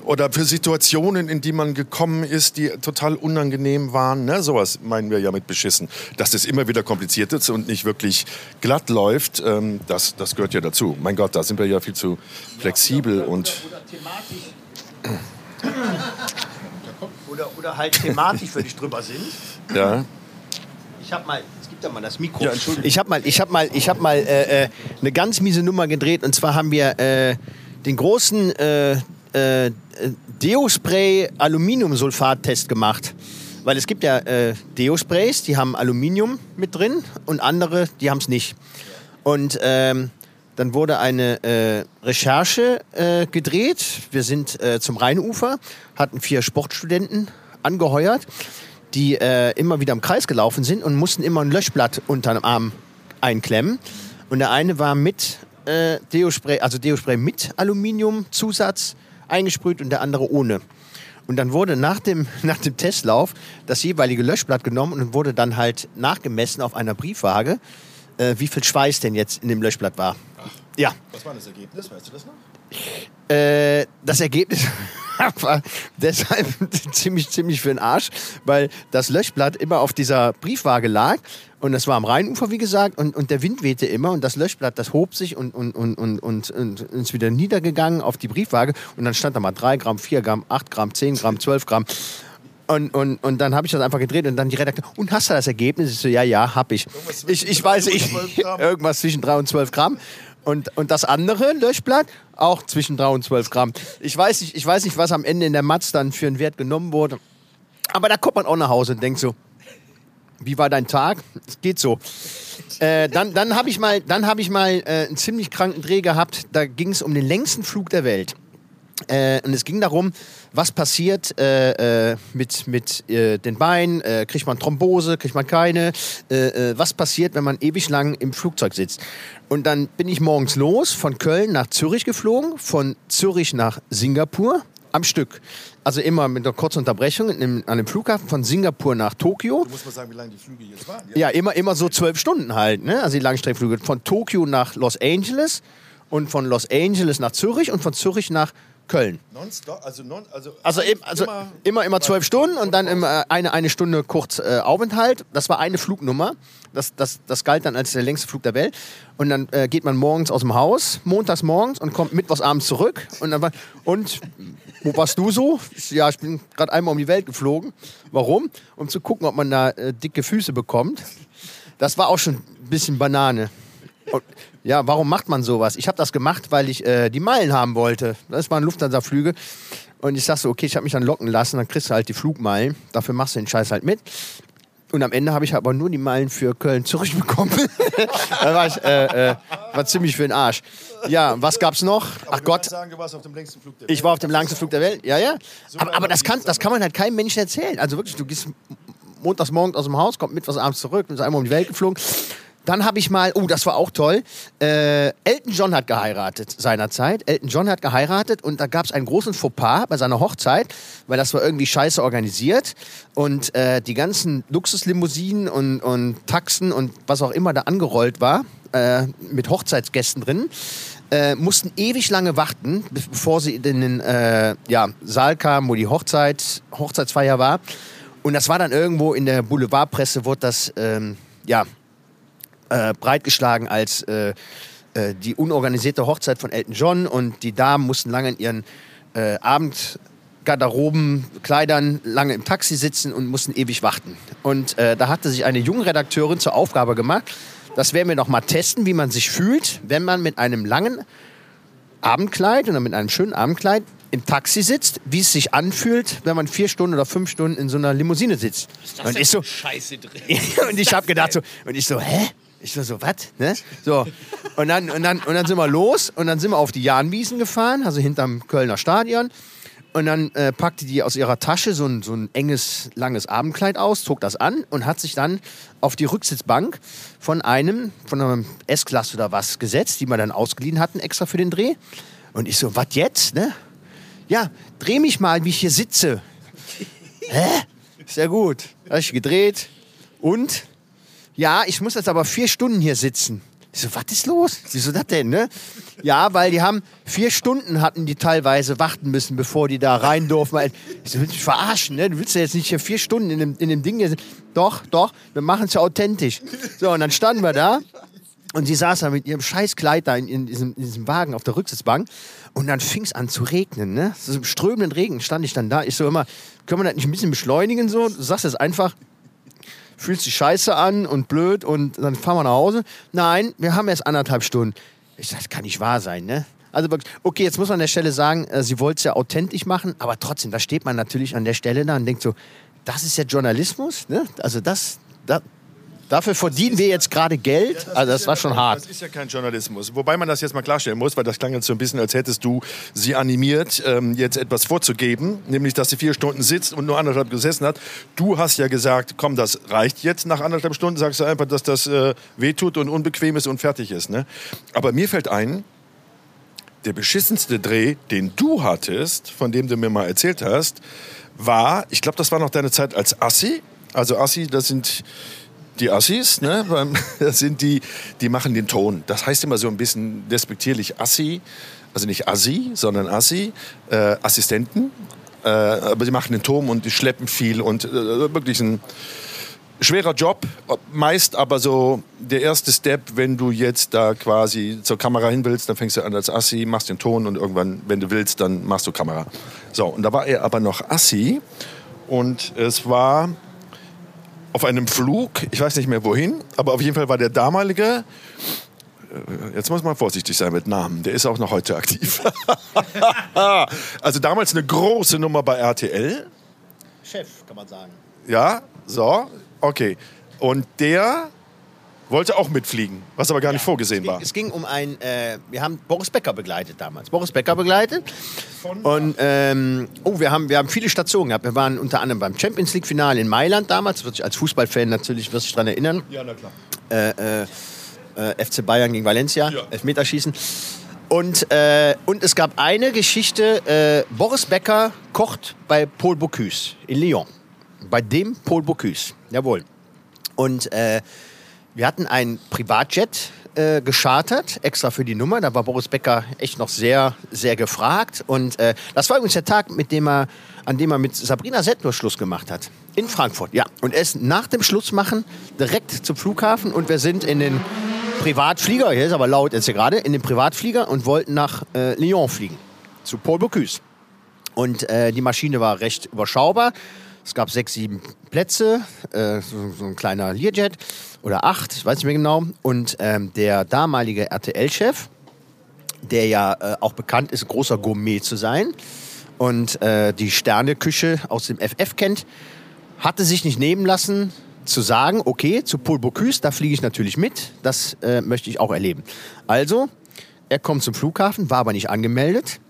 oder für Situationen, in die man gekommen ist, die total unangenehm waren? Ne? Sowas meinen wir ja mit beschissen. Dass es immer wieder kompliziert ist und nicht wirklich glatt läuft, ähm, das, das gehört ja dazu. Mein Gott, da sind wir ja viel zu flexibel und... Oder, oder halt thematisch völlig drüber sind. Ja. Ich habe mal, es gibt ja mal das Mikro. Ja, Entschuldigung. ich habe mal, ich habe mal, ich habe mal äh, äh, eine ganz miese Nummer gedreht und zwar haben wir äh, den großen äh, äh, Deo-Spray Aluminiumsulfat-Test gemacht. Weil es gibt ja äh, Deo-Sprays, die haben Aluminium mit drin und andere, die haben es nicht. Und ähm, dann wurde eine äh, Recherche äh, gedreht. Wir sind äh, zum Rheinufer, hatten vier Sportstudenten angeheuert, die äh, immer wieder im Kreis gelaufen sind und mussten immer ein Löschblatt unter dem Arm einklemmen. Und der eine war mit äh, Deospray, also Deospray mit Aluminiumzusatz eingesprüht und der andere ohne. Und dann wurde nach dem, nach dem Testlauf das jeweilige Löschblatt genommen und wurde dann halt nachgemessen auf einer Briefwaage, äh, wie viel Schweiß denn jetzt in dem Löschblatt war. Ja, Was war das Ergebnis? Weißt du das noch? äh, das Ergebnis war deshalb ziemlich, ziemlich für den Arsch, weil das Löschblatt immer auf dieser Briefwaage lag und das war am Rheinufer, wie gesagt, und, und der Wind wehte immer und das Löschblatt, das hob sich und, und, und, und, und, und ist wieder niedergegangen auf die Briefwaage und dann stand da mal 3 Gramm, 4 Gramm, 8 Gramm, 10 Gramm, 12 Gramm. Und, und, und dann habe ich das einfach gedreht und dann die Redakteur, und hast du das Ergebnis? Ich so, ja, ja, hab ich. Ich, ich weiß, ich, 12 Gramm. irgendwas zwischen 3 und 12 Gramm. Und, und das andere Löschblatt auch zwischen 3 und 12 Gramm. Ich weiß, nicht, ich weiß nicht, was am Ende in der Matz dann für einen Wert genommen wurde. Aber da kommt man auch nach Hause und denkt so, wie war dein Tag? Es geht so. Äh, dann dann habe ich mal, dann hab ich mal äh, einen ziemlich kranken Dreh gehabt. Da ging es um den längsten Flug der Welt. Äh, und es ging darum, was passiert äh, äh, mit, mit äh, den Beinen, äh, kriegt man Thrombose, kriegt man keine, äh, was passiert, wenn man ewig lang im Flugzeug sitzt. Und dann bin ich morgens los, von Köln nach Zürich geflogen, von Zürich nach Singapur am Stück. Also immer mit einer kurzen Unterbrechung in, an dem Flughafen von Singapur nach Tokio. Du musst mal sagen, wie lange die Flüge jetzt waren. Ja, immer, immer so zwölf Stunden halt, ne? Also die Langstreckenflüge. Von Tokio nach Los Angeles und von Los Angeles nach Zürich und von Zürich nach Köln. Nonstop, also, non, also, Also, eben, also immer, immer zwölf Stunden und dann immer eine, eine Stunde kurz äh, Aufenthalt. Das war eine Flugnummer. Das, das, das galt dann als der längste Flug der Welt. Und dann äh, geht man morgens aus dem Haus, montags morgens und kommt mittwochs abends zurück. Und, dann war, und wo warst du so? Ja, ich bin gerade einmal um die Welt geflogen. Warum? Um zu gucken, ob man da äh, dicke Füße bekommt. Das war auch schon ein bisschen Banane. Und, ja, warum macht man sowas? Ich habe das gemacht, weil ich äh, die Meilen haben wollte. Das waren Lufthansa-Flüge. Und ich sag so, okay, ich habe mich dann locken lassen, dann kriegst du halt die Flugmeilen. Dafür machst du den Scheiß halt mit. Und am Ende habe ich aber nur die Meilen für Köln zurückbekommen. da war ich äh, äh, war ziemlich für den Arsch. Ja, was gab's noch? Ach Gott, sagen, du warst auf dem längsten Flug der ich war auf dem längsten Flug der Welt. Ja, ja. Aber, aber das, kann, das kann man halt keinem Menschen erzählen. Also wirklich, du gehst montags morgens aus dem Haus, kommt mittwochs abends zurück, bist einmal um die Welt geflogen. Dann habe ich mal, oh, das war auch toll. Äh, Elton John hat geheiratet seinerzeit. Elton John hat geheiratet und da gab es einen großen Fauxpas bei seiner Hochzeit, weil das war irgendwie scheiße organisiert. Und äh, die ganzen Luxuslimousinen und, und Taxen und was auch immer da angerollt war, äh, mit Hochzeitsgästen drin, äh, mussten ewig lange warten, be- bevor sie in den äh, ja, Saal kamen, wo die Hochzeit, Hochzeitsfeier war. Und das war dann irgendwo in der Boulevardpresse, wurde das ähm, ja, äh, breitgeschlagen als äh, äh, die unorganisierte Hochzeit von Elton John und die Damen mussten lange in ihren äh, Abendgarderoben, Kleidern lange im Taxi sitzen und mussten ewig warten. Und äh, da hatte sich eine junge Redakteurin zur Aufgabe gemacht, das werden wir noch mal testen, wie man sich fühlt, wenn man mit einem langen Abendkleid oder mit einem schönen Abendkleid im Taxi sitzt, wie es sich anfühlt, wenn man vier Stunden oder fünf Stunden in so einer Limousine sitzt. und ich so, Scheiße drin. und ich habe gedacht so, und ich so, hä? Ich so, so, was? Ne? So. Und dann, und, dann, und dann sind wir los und dann sind wir auf die Jahnwiesen gefahren, also hinterm Kölner Stadion. Und dann äh, packte die aus ihrer Tasche so ein, so ein enges, langes Abendkleid aus, zog das an und hat sich dann auf die Rücksitzbank von einem, von einem S-Klasse oder was gesetzt, die wir dann ausgeliehen hatten, extra für den Dreh. Und ich so, was jetzt, ne? Ja, dreh mich mal, wie ich hier sitze. Hä? Sehr gut. Hab ich gedreht. Und? Ja, ich muss jetzt aber vier Stunden hier sitzen. Ich so, was ist los? Wieso das denn, ne? Ja, weil die haben vier Stunden hatten die teilweise warten müssen, bevor die da rein durften. Ich so, willst mich verarschen, ne? Du willst ja jetzt nicht hier vier Stunden in dem, in dem Ding hier sitzen. Doch, doch, wir machen es ja authentisch. So, und dann standen wir da und sie saß da mit ihrem Scheißkleid da in, in, diesem, in diesem Wagen auf der Rücksitzbank. Und dann fing es an zu regnen. Ne? So im strömenden Regen stand ich dann da. Ich so immer, können wir das nicht ein bisschen beschleunigen so? Du sagst jetzt einfach, fühlt sich scheiße an und blöd und dann fahren wir nach Hause. Nein, wir haben erst anderthalb Stunden. Ich sag, das kann nicht wahr sein, ne? Also okay, jetzt muss man an der Stelle sagen, äh, sie wollte es ja authentisch machen, aber trotzdem, da steht man natürlich an der Stelle da und denkt so, das ist ja Journalismus, ne? Also das, da, Dafür verdienen wir jetzt gerade Geld. Also das war schon hart. Das ist ja kein Journalismus. Wobei man das jetzt mal klarstellen muss, weil das klang jetzt so ein bisschen, als hättest du sie animiert, ähm, jetzt etwas vorzugeben, nämlich, dass sie vier Stunden sitzt und nur anderthalb gesessen hat. Du hast ja gesagt, komm, das reicht jetzt. Nach anderthalb Stunden sagst du einfach, dass das äh, wehtut und unbequem ist und fertig ist. Ne? Aber mir fällt ein, der beschissenste Dreh, den du hattest, von dem du mir mal erzählt hast, war, ich glaube, das war noch deine Zeit als Assi. Also Assi, das sind die Assis, ne? das sind die, die machen den Ton. Das heißt immer so ein bisschen despektierlich Assi, also nicht Assi, sondern Assi, äh, Assistenten. Äh, aber die machen den Ton und die schleppen viel und äh, wirklich ein schwerer Job, meist aber so der erste Step, wenn du jetzt da quasi zur Kamera hin willst, dann fängst du an als Assi, machst den Ton und irgendwann, wenn du willst, dann machst du Kamera. So, und da war er aber noch Assi und es war auf einem Flug, ich weiß nicht mehr wohin, aber auf jeden Fall war der damalige, äh, jetzt muss man vorsichtig sein mit Namen, der ist auch noch heute aktiv. also damals eine große Nummer bei RTL. Chef, kann man sagen. Ja, so, okay. Und der wollte auch mitfliegen, was aber gar nicht vorgesehen es ging, war. Es ging um ein, äh, wir haben Boris Becker begleitet damals. Boris Becker begleitet. Und ähm, oh, wir haben, wir haben viele Stationen gehabt. Wir waren unter anderem beim Champions League Finale in Mailand damals. Wird sich als Fußballfan natürlich wirst dich daran erinnern. Ja, na klar. Äh, äh, äh, FC Bayern gegen Valencia, Ja. Elfmeterschießen. Und, äh, und es gab eine Geschichte, äh, Boris Becker kocht bei Paul Bocuse in Lyon. Bei dem Paul Bocuse, jawohl. Und äh, wir hatten ein Privatjet äh, geschartert, extra für die Nummer. Da war Boris Becker echt noch sehr, sehr gefragt. Und äh, das war übrigens der Tag, mit dem er, an dem er mit Sabrina Settler Schluss gemacht hat. In Frankfurt, ja. Und er ist nach dem Schlussmachen direkt zum Flughafen und wir sind in den Privatflieger, hier ist aber laut jetzt hier gerade, in den Privatflieger und wollten nach äh, Lyon fliegen. Zu Paul Bocuse. Und äh, die Maschine war recht überschaubar. Es gab sechs, sieben Plätze, äh, so, so ein kleiner Learjet oder acht, ich weiß nicht mehr genau. Und ähm, der damalige RTL-Chef, der ja äh, auch bekannt ist, großer Gourmet zu sein und äh, die Sterneküche aus dem FF kennt, hatte sich nicht nehmen lassen zu sagen, okay, zu Paul Bocuse, da fliege ich natürlich mit, das äh, möchte ich auch erleben. Also, er kommt zum Flughafen, war aber nicht angemeldet.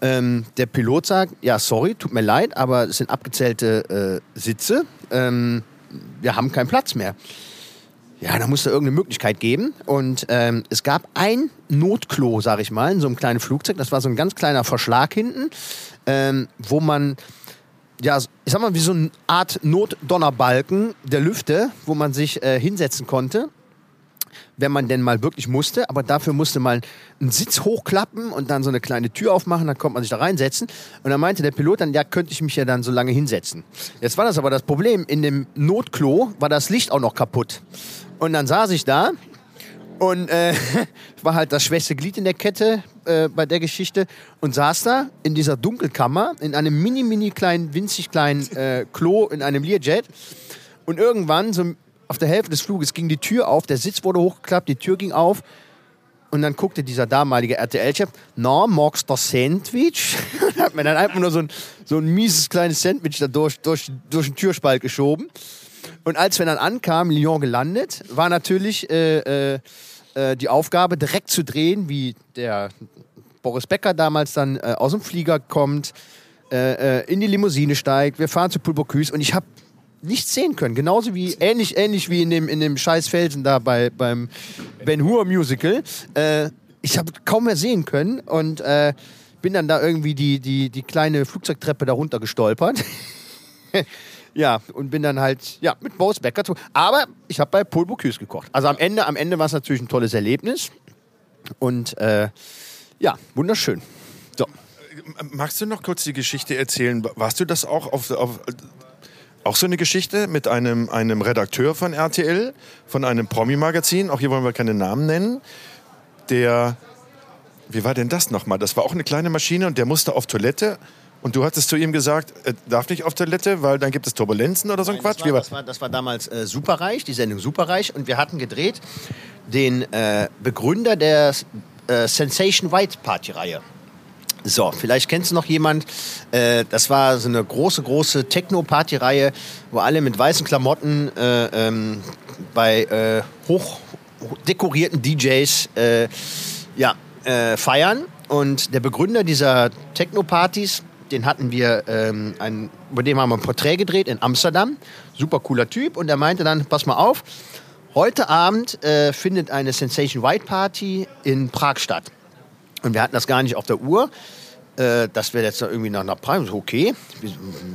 Ähm, der Pilot sagt, ja, sorry, tut mir leid, aber es sind abgezählte äh, Sitze. Ähm, wir haben keinen Platz mehr. Ja, da musste irgendeine Möglichkeit geben. Und ähm, es gab ein Notklo, sag ich mal, in so einem kleinen Flugzeug. Das war so ein ganz kleiner Verschlag hinten, ähm, wo man, ja, ich sag mal, wie so eine Art Notdonnerbalken der Lüfte, wo man sich äh, hinsetzen konnte wenn man denn mal wirklich musste. Aber dafür musste man einen Sitz hochklappen und dann so eine kleine Tür aufmachen, dann konnte man sich da reinsetzen. Und dann meinte der Pilot dann, ja, könnte ich mich ja dann so lange hinsetzen. Jetzt war das aber das Problem, in dem Notklo war das Licht auch noch kaputt. Und dann saß ich da und äh, war halt das schwächste Glied in der Kette äh, bei der Geschichte und saß da in dieser Dunkelkammer in einem mini, mini kleinen, winzig kleinen äh, Klo in einem Learjet. Und irgendwann, so auf der Hälfte des Fluges, ging die Tür auf, der Sitz wurde hochgeklappt, die Tür ging auf. Und dann guckte dieser damalige RTL-Chef, na, magst du das Sandwich? Und hat mir dann einfach nur so ein, so ein mieses kleines Sandwich da durch, durch, durch den Türspalt geschoben. Und als wir dann ankamen, Lyon gelandet, war natürlich äh, äh, äh, die Aufgabe, direkt zu drehen, wie der Boris Becker damals dann äh, aus dem Flieger kommt, äh, äh, in die Limousine steigt, wir fahren zu Pulbocuse und ich habe nichts sehen können. Genauso wie, ähnlich, ähnlich wie in dem, in dem scheiß Felsen da bei, beim Ben Hur Musical. Äh, ich habe kaum mehr sehen können und äh, bin dann da irgendwie die, die, die kleine Flugzeugtreppe da runter gestolpert. ja, und bin dann halt ja, mit Boris Becker zu. Aber ich habe bei Paul Bocuse gekocht. Also am Ende, am Ende war es natürlich ein tolles Erlebnis. Und äh, ja, wunderschön. So. Magst du noch kurz die Geschichte erzählen? Warst du das auch auf, auf auch so eine Geschichte mit einem, einem Redakteur von RTL, von einem Promi-Magazin, auch hier wollen wir keine Namen nennen, der, wie war denn das nochmal? Das war auch eine kleine Maschine und der musste auf Toilette und du hattest zu ihm gesagt, er darf nicht auf Toilette, weil dann gibt es Turbulenzen oder so ein Nein, Quatsch? Das war, das war, das war damals äh, Superreich, die Sendung Superreich. Und wir hatten gedreht den äh, Begründer der äh, Sensation White Party-Reihe. So, vielleicht kennst du noch jemand. Äh, das war so eine große, große Techno-Party-Reihe, wo alle mit weißen Klamotten äh, ähm, bei äh, hoch dekorierten DJs äh, ja, äh, feiern. Und der Begründer dieser Techno-Partys, den hatten wir, ähm, ein, über dem haben wir ein Porträt gedreht in Amsterdam. Super cooler Typ. Und er meinte dann, pass mal auf, heute Abend äh, findet eine Sensation White Party in Prag statt. Und wir hatten das gar nicht auf der Uhr. Äh, dass wir jetzt irgendwie nach, nach Prag, okay, wie,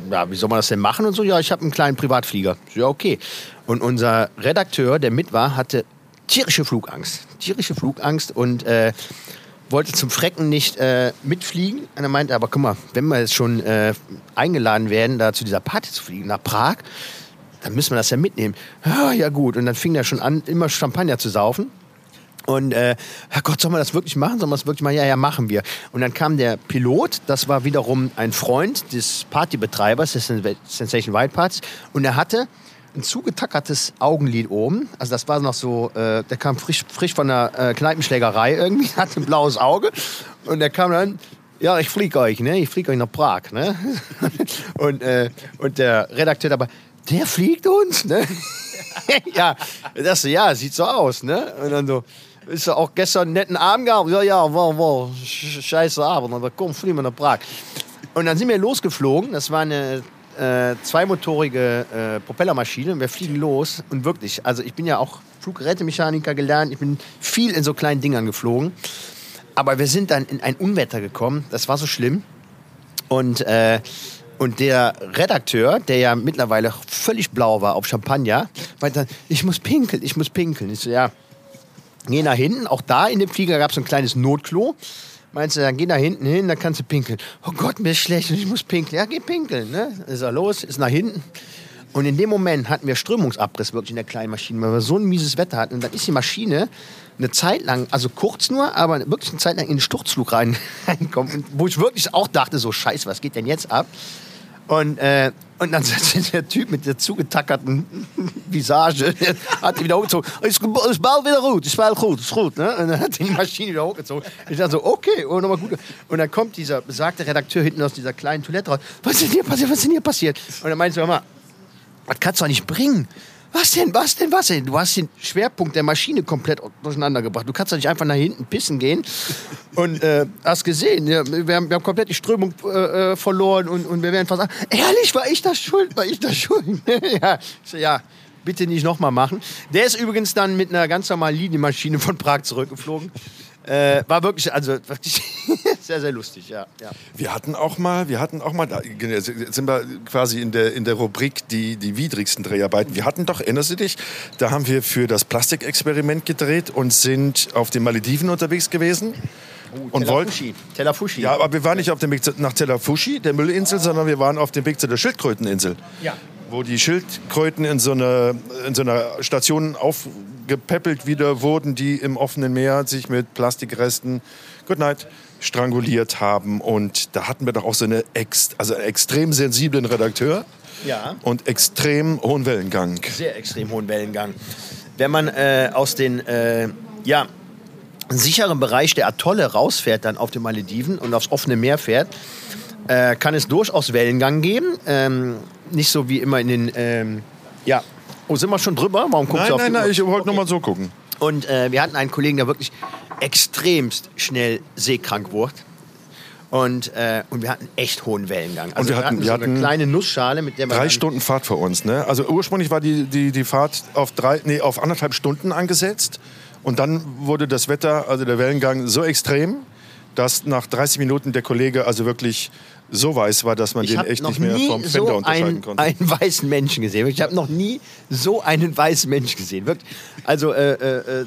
ja, wie soll man das denn machen und so? Ja, ich habe einen kleinen Privatflieger. Ja, okay. Und unser Redakteur, der mit war, hatte tierische Flugangst. Tierische Flugangst und äh, wollte zum Frecken nicht äh, mitfliegen. Und er meinte, aber guck mal, wenn wir jetzt schon äh, eingeladen werden, da zu dieser Party zu fliegen, nach Prag, dann müssen wir das ja mitnehmen. Ja, ja gut. Und dann fing er schon an, immer Champagner zu saufen. Und äh, Herrgott, soll man das wirklich machen? Soll man das wirklich machen? Ja, ja, machen wir. Und dann kam der Pilot, das war wiederum ein Freund des Partybetreibers, des Sensation Wild Parts, und er hatte ein zugetackertes Augenlid oben. Also das war noch so, äh, der kam frisch, frisch von der äh, Kneipenschlägerei irgendwie, hatte ein blaues Auge. Und der kam dann, ja, ich fliege euch, ne? Ich fliege euch nach Prag, ne? und, äh, und der Redakteur dabei, der fliegt uns, ne? ja, das ja, sieht so aus, ne? Und dann so, ist ja auch gestern einen netten Abend gehabt? Ja, ja, war, war, scheiße Abend. Aber komm, fliegen wir nach Prag. Und dann sind wir losgeflogen. Das war eine äh, zweimotorige äh, Propellermaschine. Und wir fliegen los. Und wirklich, also ich bin ja auch Fluggerätemechaniker gelernt. Ich bin viel in so kleinen Dingern geflogen. Aber wir sind dann in ein Unwetter gekommen. Das war so schlimm. Und, äh, und der Redakteur, der ja mittlerweile völlig blau war auf Champagner, meinte dann, ich muss pinkeln, ich muss pinkeln. Ich so, ja, geh nach hinten. Auch da in dem Flieger gab es ein kleines Notklo. Meinst du, dann geh nach hinten hin, dann kannst du pinkeln. Oh Gott, mir ist schlecht und ich muss pinkeln. Ja, geh pinkeln. Ne? Ist er los, ist nach hinten. Und in dem Moment hatten wir Strömungsabriss wirklich in der kleinen Maschine, weil wir so ein mieses Wetter hatten. Und dann ist die Maschine eine Zeit lang, also kurz nur, aber wirklich eine Zeit lang in den Sturzflug rein, reingekommen. Wo ich wirklich auch dachte, so scheiße, was geht denn jetzt ab? Und, äh, und dann sagt der Typ mit der zugetackerten Visage, hat die wieder hochgezogen. Ist, ist bald wieder gut, ist bald gut, ist gut. Ne? Und dann hat die Maschine wieder hochgezogen. Ich dachte so, okay, oh, nochmal gut. Und dann kommt dieser besagte Redakteur hinten aus dieser kleinen Toilette raus. Was ist denn hier passiert? Was ist denn hier passiert? Und dann meinte sie, hör mal, das kannst du doch nicht bringen. Was denn, was denn, was denn? Du hast den Schwerpunkt der Maschine komplett durcheinander gebracht. Du kannst doch nicht einfach nach hinten pissen gehen. Und äh, hast gesehen, ja, wir, haben, wir haben komplett die Strömung äh, äh verloren und, und wir werden fast ehrlich, war ich das schuld? War ich das schuld? ja, so, ja, bitte nicht nochmal machen. Der ist übrigens dann mit einer ganz normalen Linienmaschine von Prag zurückgeflogen. Äh, war wirklich, also wirklich sehr, sehr lustig, ja, ja. Wir hatten auch mal, wir hatten auch mal, da sind wir quasi in der, in der Rubrik die, die widrigsten Dreharbeiten. Wir hatten doch, erinnerst du dich, da haben wir für das Plastikexperiment gedreht und sind auf den Malediven unterwegs gewesen. Oh, und wollten. Telafushi. Ja, aber wir waren nicht auf dem Weg nach Telafushi, der Müllinsel, sondern wir waren auf dem Weg zu der Schildkröteninsel. Ja. Wo die Schildkröten in so, eine, in so einer Station auf gepäppelt wieder wurden, die im offenen Meer sich mit Plastikresten, good night, stranguliert haben. Und da hatten wir doch auch so eine ex, also einen extrem sensiblen Redakteur. Ja. Und extrem hohen Wellengang. Sehr extrem hohen Wellengang. Wenn man äh, aus den, äh, ja, sicheren Bereich der Atolle rausfährt, dann auf den Malediven und aufs offene Meer fährt, äh, kann es durchaus Wellengang geben. Ähm, nicht so wie immer in den, ähm, ja, Oh, sind wir schon drüber? Warum guckst nein, du auf Nein, nein, ich wollte okay. nur mal so gucken. Und äh, wir hatten einen Kollegen, der wirklich extremst schnell seekrank wurde. Und, äh, und wir hatten echt hohen Wellengang. Also wir hatten- wir so eine hatten kleine Nussschale, mit der man Drei Stunden Fahrt für uns. Ne? Also ursprünglich war die, die, die Fahrt auf, drei, nee, auf anderthalb Stunden angesetzt. Und dann wurde das Wetter, also der Wellengang, so extrem, dass nach 30 Minuten der Kollege also wirklich so weiß war, dass man Ich den echt nicht mehr vom Fender so unterscheiden einen, konnte. einen weißen Menschen gesehen. Ich habe noch nie so einen weißen Menschen gesehen. Wirklich. Also äh, äh, äh,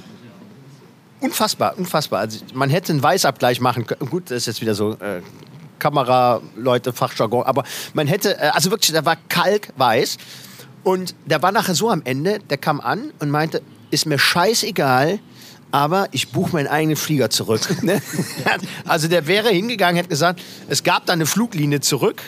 unfassbar, unfassbar. Also man hätte einen Weißabgleich machen können. Gut, das ist jetzt wieder so äh, Kameraleute, Fachjargon. Aber man hätte, äh, also wirklich, der war kalkweiß. Und der war nachher so am Ende, der kam an und meinte, ist mir scheißegal, aber ich buche meinen eigenen Flieger zurück. Ne? also der wäre hingegangen, hätte gesagt, es gab da eine Fluglinie zurück,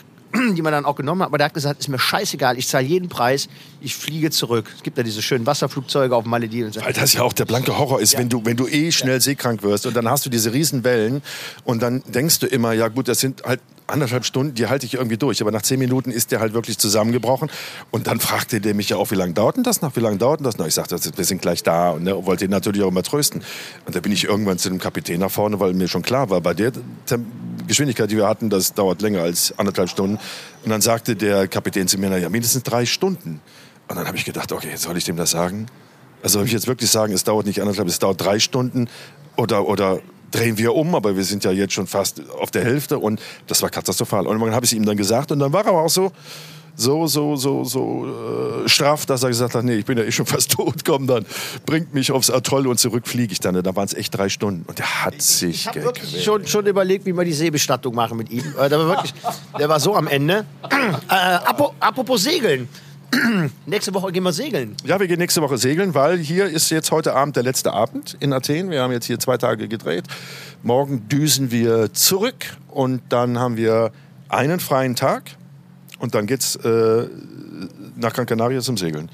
die man dann auch genommen hat, aber der hat gesagt, ist mir scheißegal, ich zahle jeden Preis, ich fliege zurück. Es gibt ja diese schönen Wasserflugzeuge auf Malediven. und so. Weil das ja auch der blanke Horror ist, wenn, du, wenn du eh schnell seekrank wirst und dann hast du diese riesen Wellen und dann denkst du immer, ja gut, das sind halt anderthalb Stunden, die halte ich irgendwie durch. Aber nach zehn Minuten ist der halt wirklich zusammengebrochen. Und dann fragte der mich ja auch, wie lange dauert denn das noch? Wie lange dauert denn das noch? Ich sagte, wir sind gleich da und ne, wollte ihn natürlich auch immer trösten. Und da bin ich irgendwann zu dem Kapitän nach vorne, weil mir schon klar war, bei der Tem Geschwindigkeit, die wir hatten, das dauert länger als anderthalb Stunden. Und dann sagte der Kapitän zu mir, na ja, mindestens drei Stunden. Und dann habe ich gedacht, okay, soll ich dem das sagen? Also soll ich jetzt wirklich sagen, es dauert nicht anderthalb, es dauert drei Stunden oder, oder drehen wir um, aber wir sind ja jetzt schon fast auf der Hälfte und das war katastrophal. Und irgendwann habe ich es ihm dann gesagt und dann war er auch so, so, so, so, so äh, straff, dass er gesagt hat, nee, ich bin ja eh schon fast tot, komm dann, bringt mich aufs Atoll und zurück fliege ich dann. Da waren es echt drei Stunden und der hat sich Ich habe wirklich schon, schon überlegt, wie wir die Seebestattung machen mit ihm. Äh, Der war, wirklich, der war so am Ende. Äh, apropos Segeln. Nächste Woche gehen wir segeln. Ja, wir gehen nächste Woche segeln, weil hier ist jetzt heute Abend der letzte Abend in Athen. Wir haben jetzt hier zwei Tage gedreht. Morgen düsen wir zurück und dann haben wir einen freien Tag und dann geht's äh, nach Gran Canaria zum Segeln.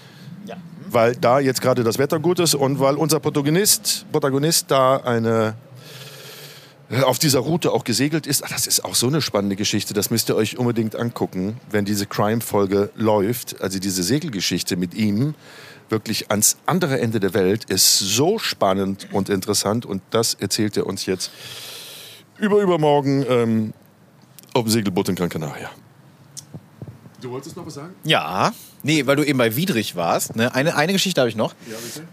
Weil da jetzt gerade das Wetter gut ist und weil unser Protagonist, Protagonist da eine auf dieser Route auch gesegelt ist. Ah, Das ist auch so eine spannende Geschichte. Das müsst ihr euch unbedingt angucken, wenn diese Crime-Folge läuft. Also diese Segelgeschichte mit ihm wirklich ans andere Ende der Welt ist so spannend und interessant. Und das erzählt er uns jetzt über übermorgen ähm, auf dem Segelboot in Gran Canaria. Du wolltest noch was sagen? Ja. Nee, weil du eben bei Widrig warst. Ne? Eine, eine Geschichte habe ich noch.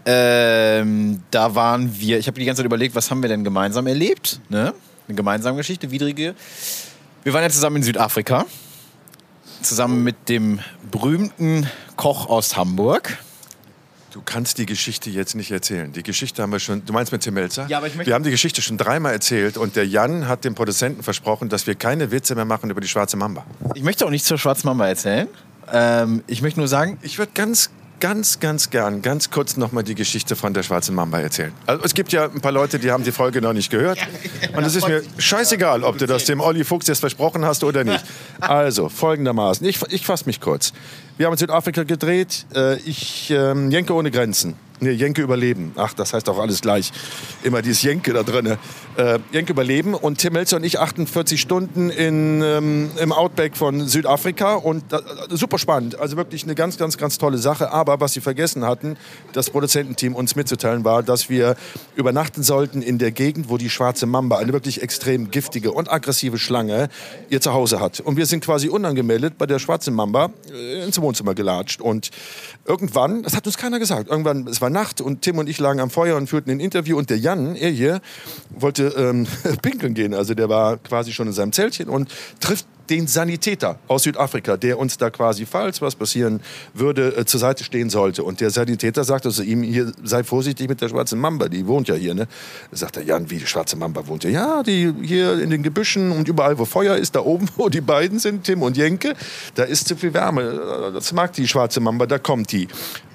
Ähm, da waren wir, ich habe die ganze Zeit überlegt, was haben wir denn gemeinsam erlebt? Ne? Eine gemeinsame Geschichte, widrige. Wir waren ja zusammen in Südafrika. Zusammen mit dem berühmten Koch aus Hamburg. Du kannst die Geschichte jetzt nicht erzählen. Die Geschichte haben wir schon. Du meinst mit Tim Melzer? Ja, aber ich möchte- wir haben die Geschichte schon dreimal erzählt und der Jan hat dem Produzenten versprochen, dass wir keine Witze mehr machen über die schwarze Mamba. Ich möchte auch nichts zur Schwarzen Mamba erzählen. Ähm, ich möchte nur sagen, Ich würde ganz, ganz, ganz gern, ganz kurz nochmal die Geschichte von der schwarzen Mamba erzählen. Also es gibt ja ein paar Leute, die haben die Folge noch nicht gehört. Und es ist mir scheißegal, ob du das dem Olli Fuchs jetzt versprochen hast oder nicht. Also, folgendermaßen. Ich, ich fasse mich kurz. Wir haben in Südafrika gedreht. Äh, ich, ähm, Jenke ohne Grenzen. Nee, Jenke überleben. Ach, das heißt auch alles gleich. Immer dieses Jenke da drin. Äh, Jenke überleben. Und Tim Melzer und ich 48 Stunden in, ähm, im Outback von Südafrika. Und da, super spannend. Also wirklich eine ganz, ganz, ganz tolle Sache. Aber was sie vergessen hatten, das Produzententeam uns mitzuteilen, war, dass wir übernachten sollten in der Gegend, wo die schwarze Mamba, eine wirklich extrem giftige und aggressive Schlange, ihr Zuhause hat. Und wir sind quasi unangemeldet bei der schwarzen Mamba äh, ins Wohnzimmer gelatscht. Und irgendwann, das hat uns keiner gesagt, irgendwann, es war Nacht und Tim und ich lagen am Feuer und führten ein Interview und der Jan, er hier, wollte ähm, pinkeln gehen. Also der war quasi schon in seinem Zeltchen und trifft den Sanitäter aus Südafrika, der uns da quasi, falls was passieren würde, äh, zur Seite stehen sollte. Und der Sanitäter sagte zu ihm, hier, sei vorsichtig mit der schwarzen Mamba, die wohnt ja hier. Ne? Sagt er, Jan, wie die schwarze Mamba wohnt ja? Ja, die hier in den Gebüschen und überall, wo Feuer ist, da oben, wo die beiden sind, Tim und Jenke, da ist zu viel Wärme. Das mag die schwarze Mamba, da kommt die.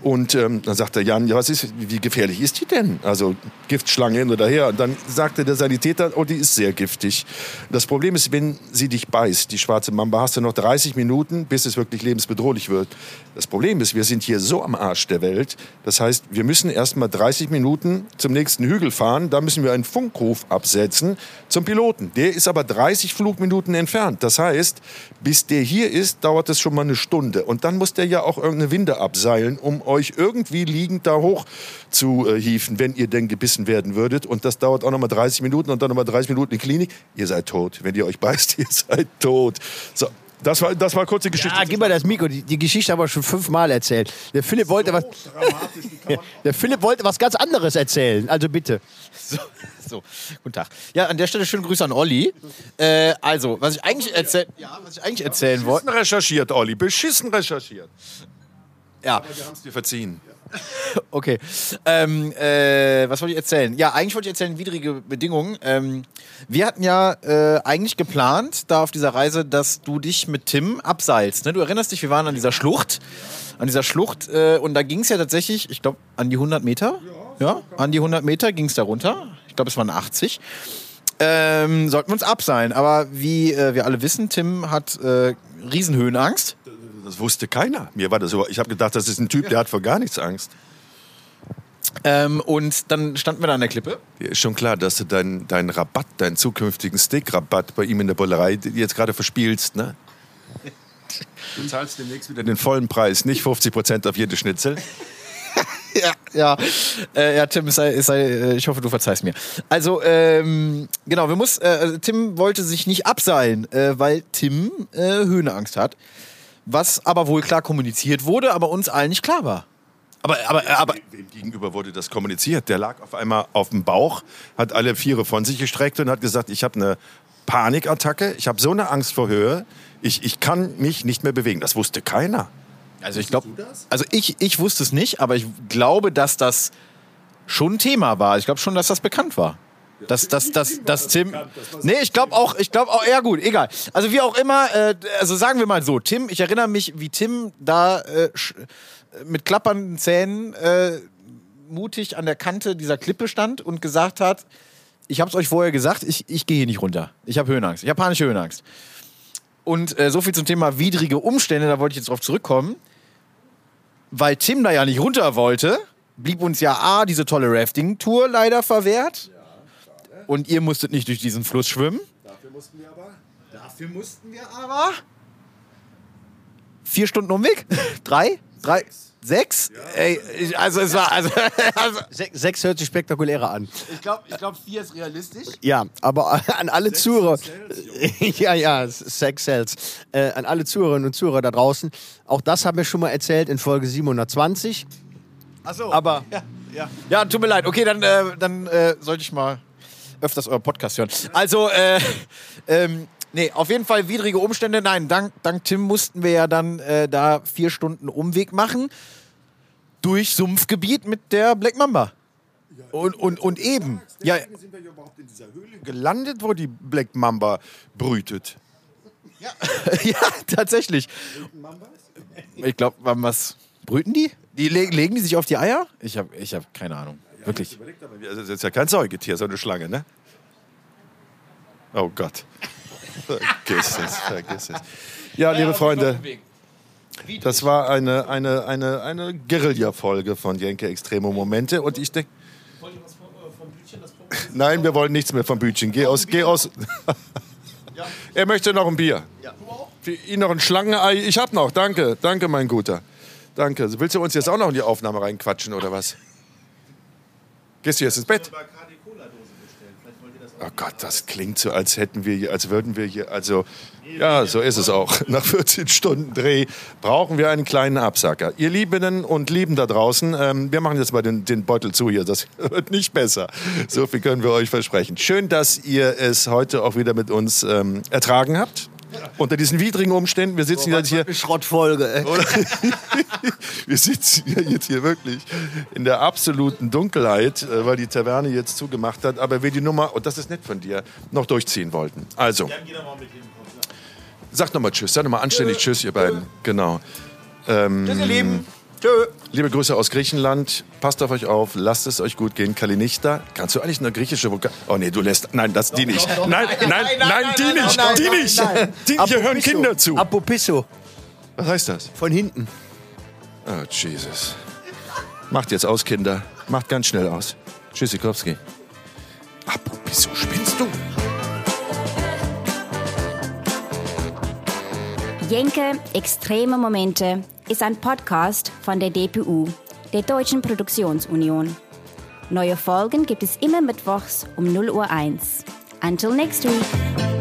Und ähm, dann sagt der Jan, ja, was ist, wie gefährlich ist die denn? Also Giftschlange hin oder her. Und dann sagte der Sanitäter, oh, die ist sehr giftig. Das Problem ist, wenn sie dich beißt, die schwarze Mamba, hast du noch 30 Minuten, bis es wirklich lebensbedrohlich wird. Das Problem ist, wir sind hier so am Arsch der Welt. Das heißt, wir müssen erst mal 30 Minuten zum nächsten Hügel fahren. Da müssen wir einen Funkruf absetzen zum Piloten. Der ist aber 30 Flugminuten entfernt. Das heißt, bis der hier ist, dauert es schon mal eine Stunde. Und dann muss der ja auch irgendeine Winde abseilen, um euch euch irgendwie liegend da hoch zu äh, hieven, wenn ihr denn gebissen werden würdet. Und das dauert auch nochmal 30 Minuten und dann nochmal 30 Minuten in die Klinik. Ihr seid tot. Wenn ihr euch beißt, ihr seid tot. So, das war, das war kurz die Geschichte. Ah, gib mal das Mikro. Die, die Geschichte haben wir schon fünfmal erzählt. Der Philipp wollte was. Der Philipp wollte was ganz anderes erzählen. Also bitte. So, so, guten Tag. Ja, an der Stelle schöne Grüße an Olli. Äh, also, was ich eigentlich, erzähl ja, was ich eigentlich erzählen wollte. Beschissen recherchiert, Olli. Beschissen recherchiert. Ja, Wir haben es dir verziehen. okay. Ähm, äh, was wollte ich erzählen? Ja, eigentlich wollte ich erzählen, widrige Bedingungen. Ähm, wir hatten ja äh, eigentlich geplant, da auf dieser Reise, dass du dich mit Tim abseilst. Ne? Du erinnerst dich, wir waren an dieser Schlucht. An dieser Schlucht. Äh, und da ging es ja tatsächlich, ich glaube, an die 100 Meter. Ja, an die 100 Meter ging es da runter. Ich glaube, es waren 80. Ähm, sollten wir uns abseilen. Aber wie äh, wir alle wissen, Tim hat äh, Riesenhöhenangst. Das wusste keiner. Mir war das so. Ich habe gedacht, das ist ein Typ, der hat vor gar nichts Angst. Ähm, und dann standen wir da an der Klippe. Dir ist schon klar, dass du deinen deinen Rabatt, deinen zukünftigen Steak-Rabatt bei ihm in der Bullerei jetzt gerade verspielst, ne? Du zahlst demnächst wieder den vollen Preis, nicht 50 Prozent auf jede Schnitzel. Ja, ja, äh, ja Tim, es sei, es sei, äh, ich hoffe, du verzeihst mir. Also, ähm, genau, wir muss, äh, Tim wollte sich nicht abseilen, äh, weil Tim äh, Höhenangst hat. Was aber wohl klar kommuniziert wurde, aber uns allen nicht klar war. Aber, aber, aber, Wem gegenüber wurde das kommuniziert? Der lag auf einmal auf dem Bauch, hat alle Viere von sich gestreckt und hat gesagt, ich habe eine Panikattacke, ich habe so eine Angst vor Höhe, ich, ich kann mich nicht mehr bewegen. Das wusste keiner. also ich glaube, also ich, ich wusste es nicht, aber ich glaube, dass das schon ein Thema war. Ich glaube schon, dass das bekannt war. Dass, dass, dass, dass Tim. Nee, ich glaube auch, ich glaube auch, ja gut, egal. Also wie auch immer, äh, also sagen wir mal so, Tim, ich erinnere mich, wie Tim da äh, sch- mit klappernden Zähnen äh, mutig an der Kante dieser Klippe stand und gesagt hat, ich habe es euch vorher gesagt, ich, ich gehe hier nicht runter. Ich habe Höhenangst. Ich habe panische Höhenangst. Und äh, so viel zum Thema widrige Umstände, da wollte ich jetzt drauf zurückkommen. Weil Tim da ja nicht runter wollte, blieb uns ja A, diese tolle Rafting-Tour leider verwehrt. Und ihr musstet nicht durch diesen Fluss schwimmen. Dafür mussten wir aber. Dafür mussten wir aber. Vier Stunden Umweg? Drei? Drei? Sechs? Ey, ich, also es war. Also, also Sech, sechs hört sich spektakulärer an. ich glaube, ich glaub, vier ist realistisch. Ja, aber an alle Zuhörer. ja, ja, Sex Cells. Äh, an alle Zuhörerinnen und Zuhörer da draußen. Auch das haben wir schon mal erzählt in Folge 720. Achso. Aber Ja, ja. ja, tut mir leid. Okay, dann, äh, dann äh, sollte ich mal öfters euren Podcast hören. Also, äh, ähm, nee, auf jeden Fall widrige Umstände. Nein, dank, dank Tim mussten wir ja dann äh, da vier Stunden Umweg machen durch Sumpfgebiet mit der Black Mamba. Und, und, und eben. Ja, Sind wir überhaupt in dieser Höhle gelandet, wo die Black Mamba brütet? ja, tatsächlich. Ich glaube, was brüten die? die le legen die sich auf die Eier? Ich habe ich hab keine Ahnung. Wirklich. Also das ist ja kein Säugetier, so eine Schlange, ne? Oh Gott. Vergiss es, vergiss es. Ja, liebe Freunde, das war eine, eine, eine, eine Guerilla-Folge von Jenke Extremo Momente und ich denke. Nein, wir wollen nichts mehr vom Bütchen. Geh aus. Geh aus. er möchte noch ein Bier. Für ihn noch ein Schlangenei. Ich hab noch. Danke, danke, mein Guter. Danke. Willst du uns jetzt auch noch in die Aufnahme reinquatschen oder was? Gehst du jetzt ins Bett? Oh Gott, das klingt so, als hätten wir als würden wir hier, also, ja, so ist es auch. Nach 14 Stunden Dreh brauchen wir einen kleinen Absacker. Ihr Liebenden und Lieben da draußen, ähm, wir machen jetzt mal den, den Beutel zu hier, das wird nicht besser. So viel können wir euch versprechen. Schön, dass ihr es heute auch wieder mit uns ähm, ertragen habt. Unter diesen widrigen Umständen. Wir sitzen jetzt hier. Schrottfolge. ey. Oder? Wir sitzen ja jetzt hier wirklich in der absoluten Dunkelheit, äh, weil die Taverne jetzt zugemacht hat. Aber wir die Nummer, und das ist nett von dir, noch durchziehen wollten. Also. Sagt nochmal Tschüss. Sag nochmal anständig Tschüss, ihr beiden. Genau. Ähm, Tschüss, ihr Lieben. Tschö. Liebe Grüße aus Griechenland. Passt auf euch auf. Lasst es euch gut gehen. Kalinichta. Kannst du eigentlich eine griechische Vokal? Oh nee, du lässt. Nein, das die nicht. Nein, nein, nein, nein, die nein, nicht. nein, Die nein, nicht. nein. Die, hier hören Kinder zu. Apopisso. Was heißt das? Von hinten. Oh, Jesus. Macht jetzt aus, Kinder. Macht ganz schnell aus. Tschüssikowski. Apo, wieso spinnst du? Jenke Extreme Momente ist ein Podcast von der DPU. der Deutschen Produktionsunion. Neue Folgen gibt es immer mittwochs um 0 Uhr 1. Until next week.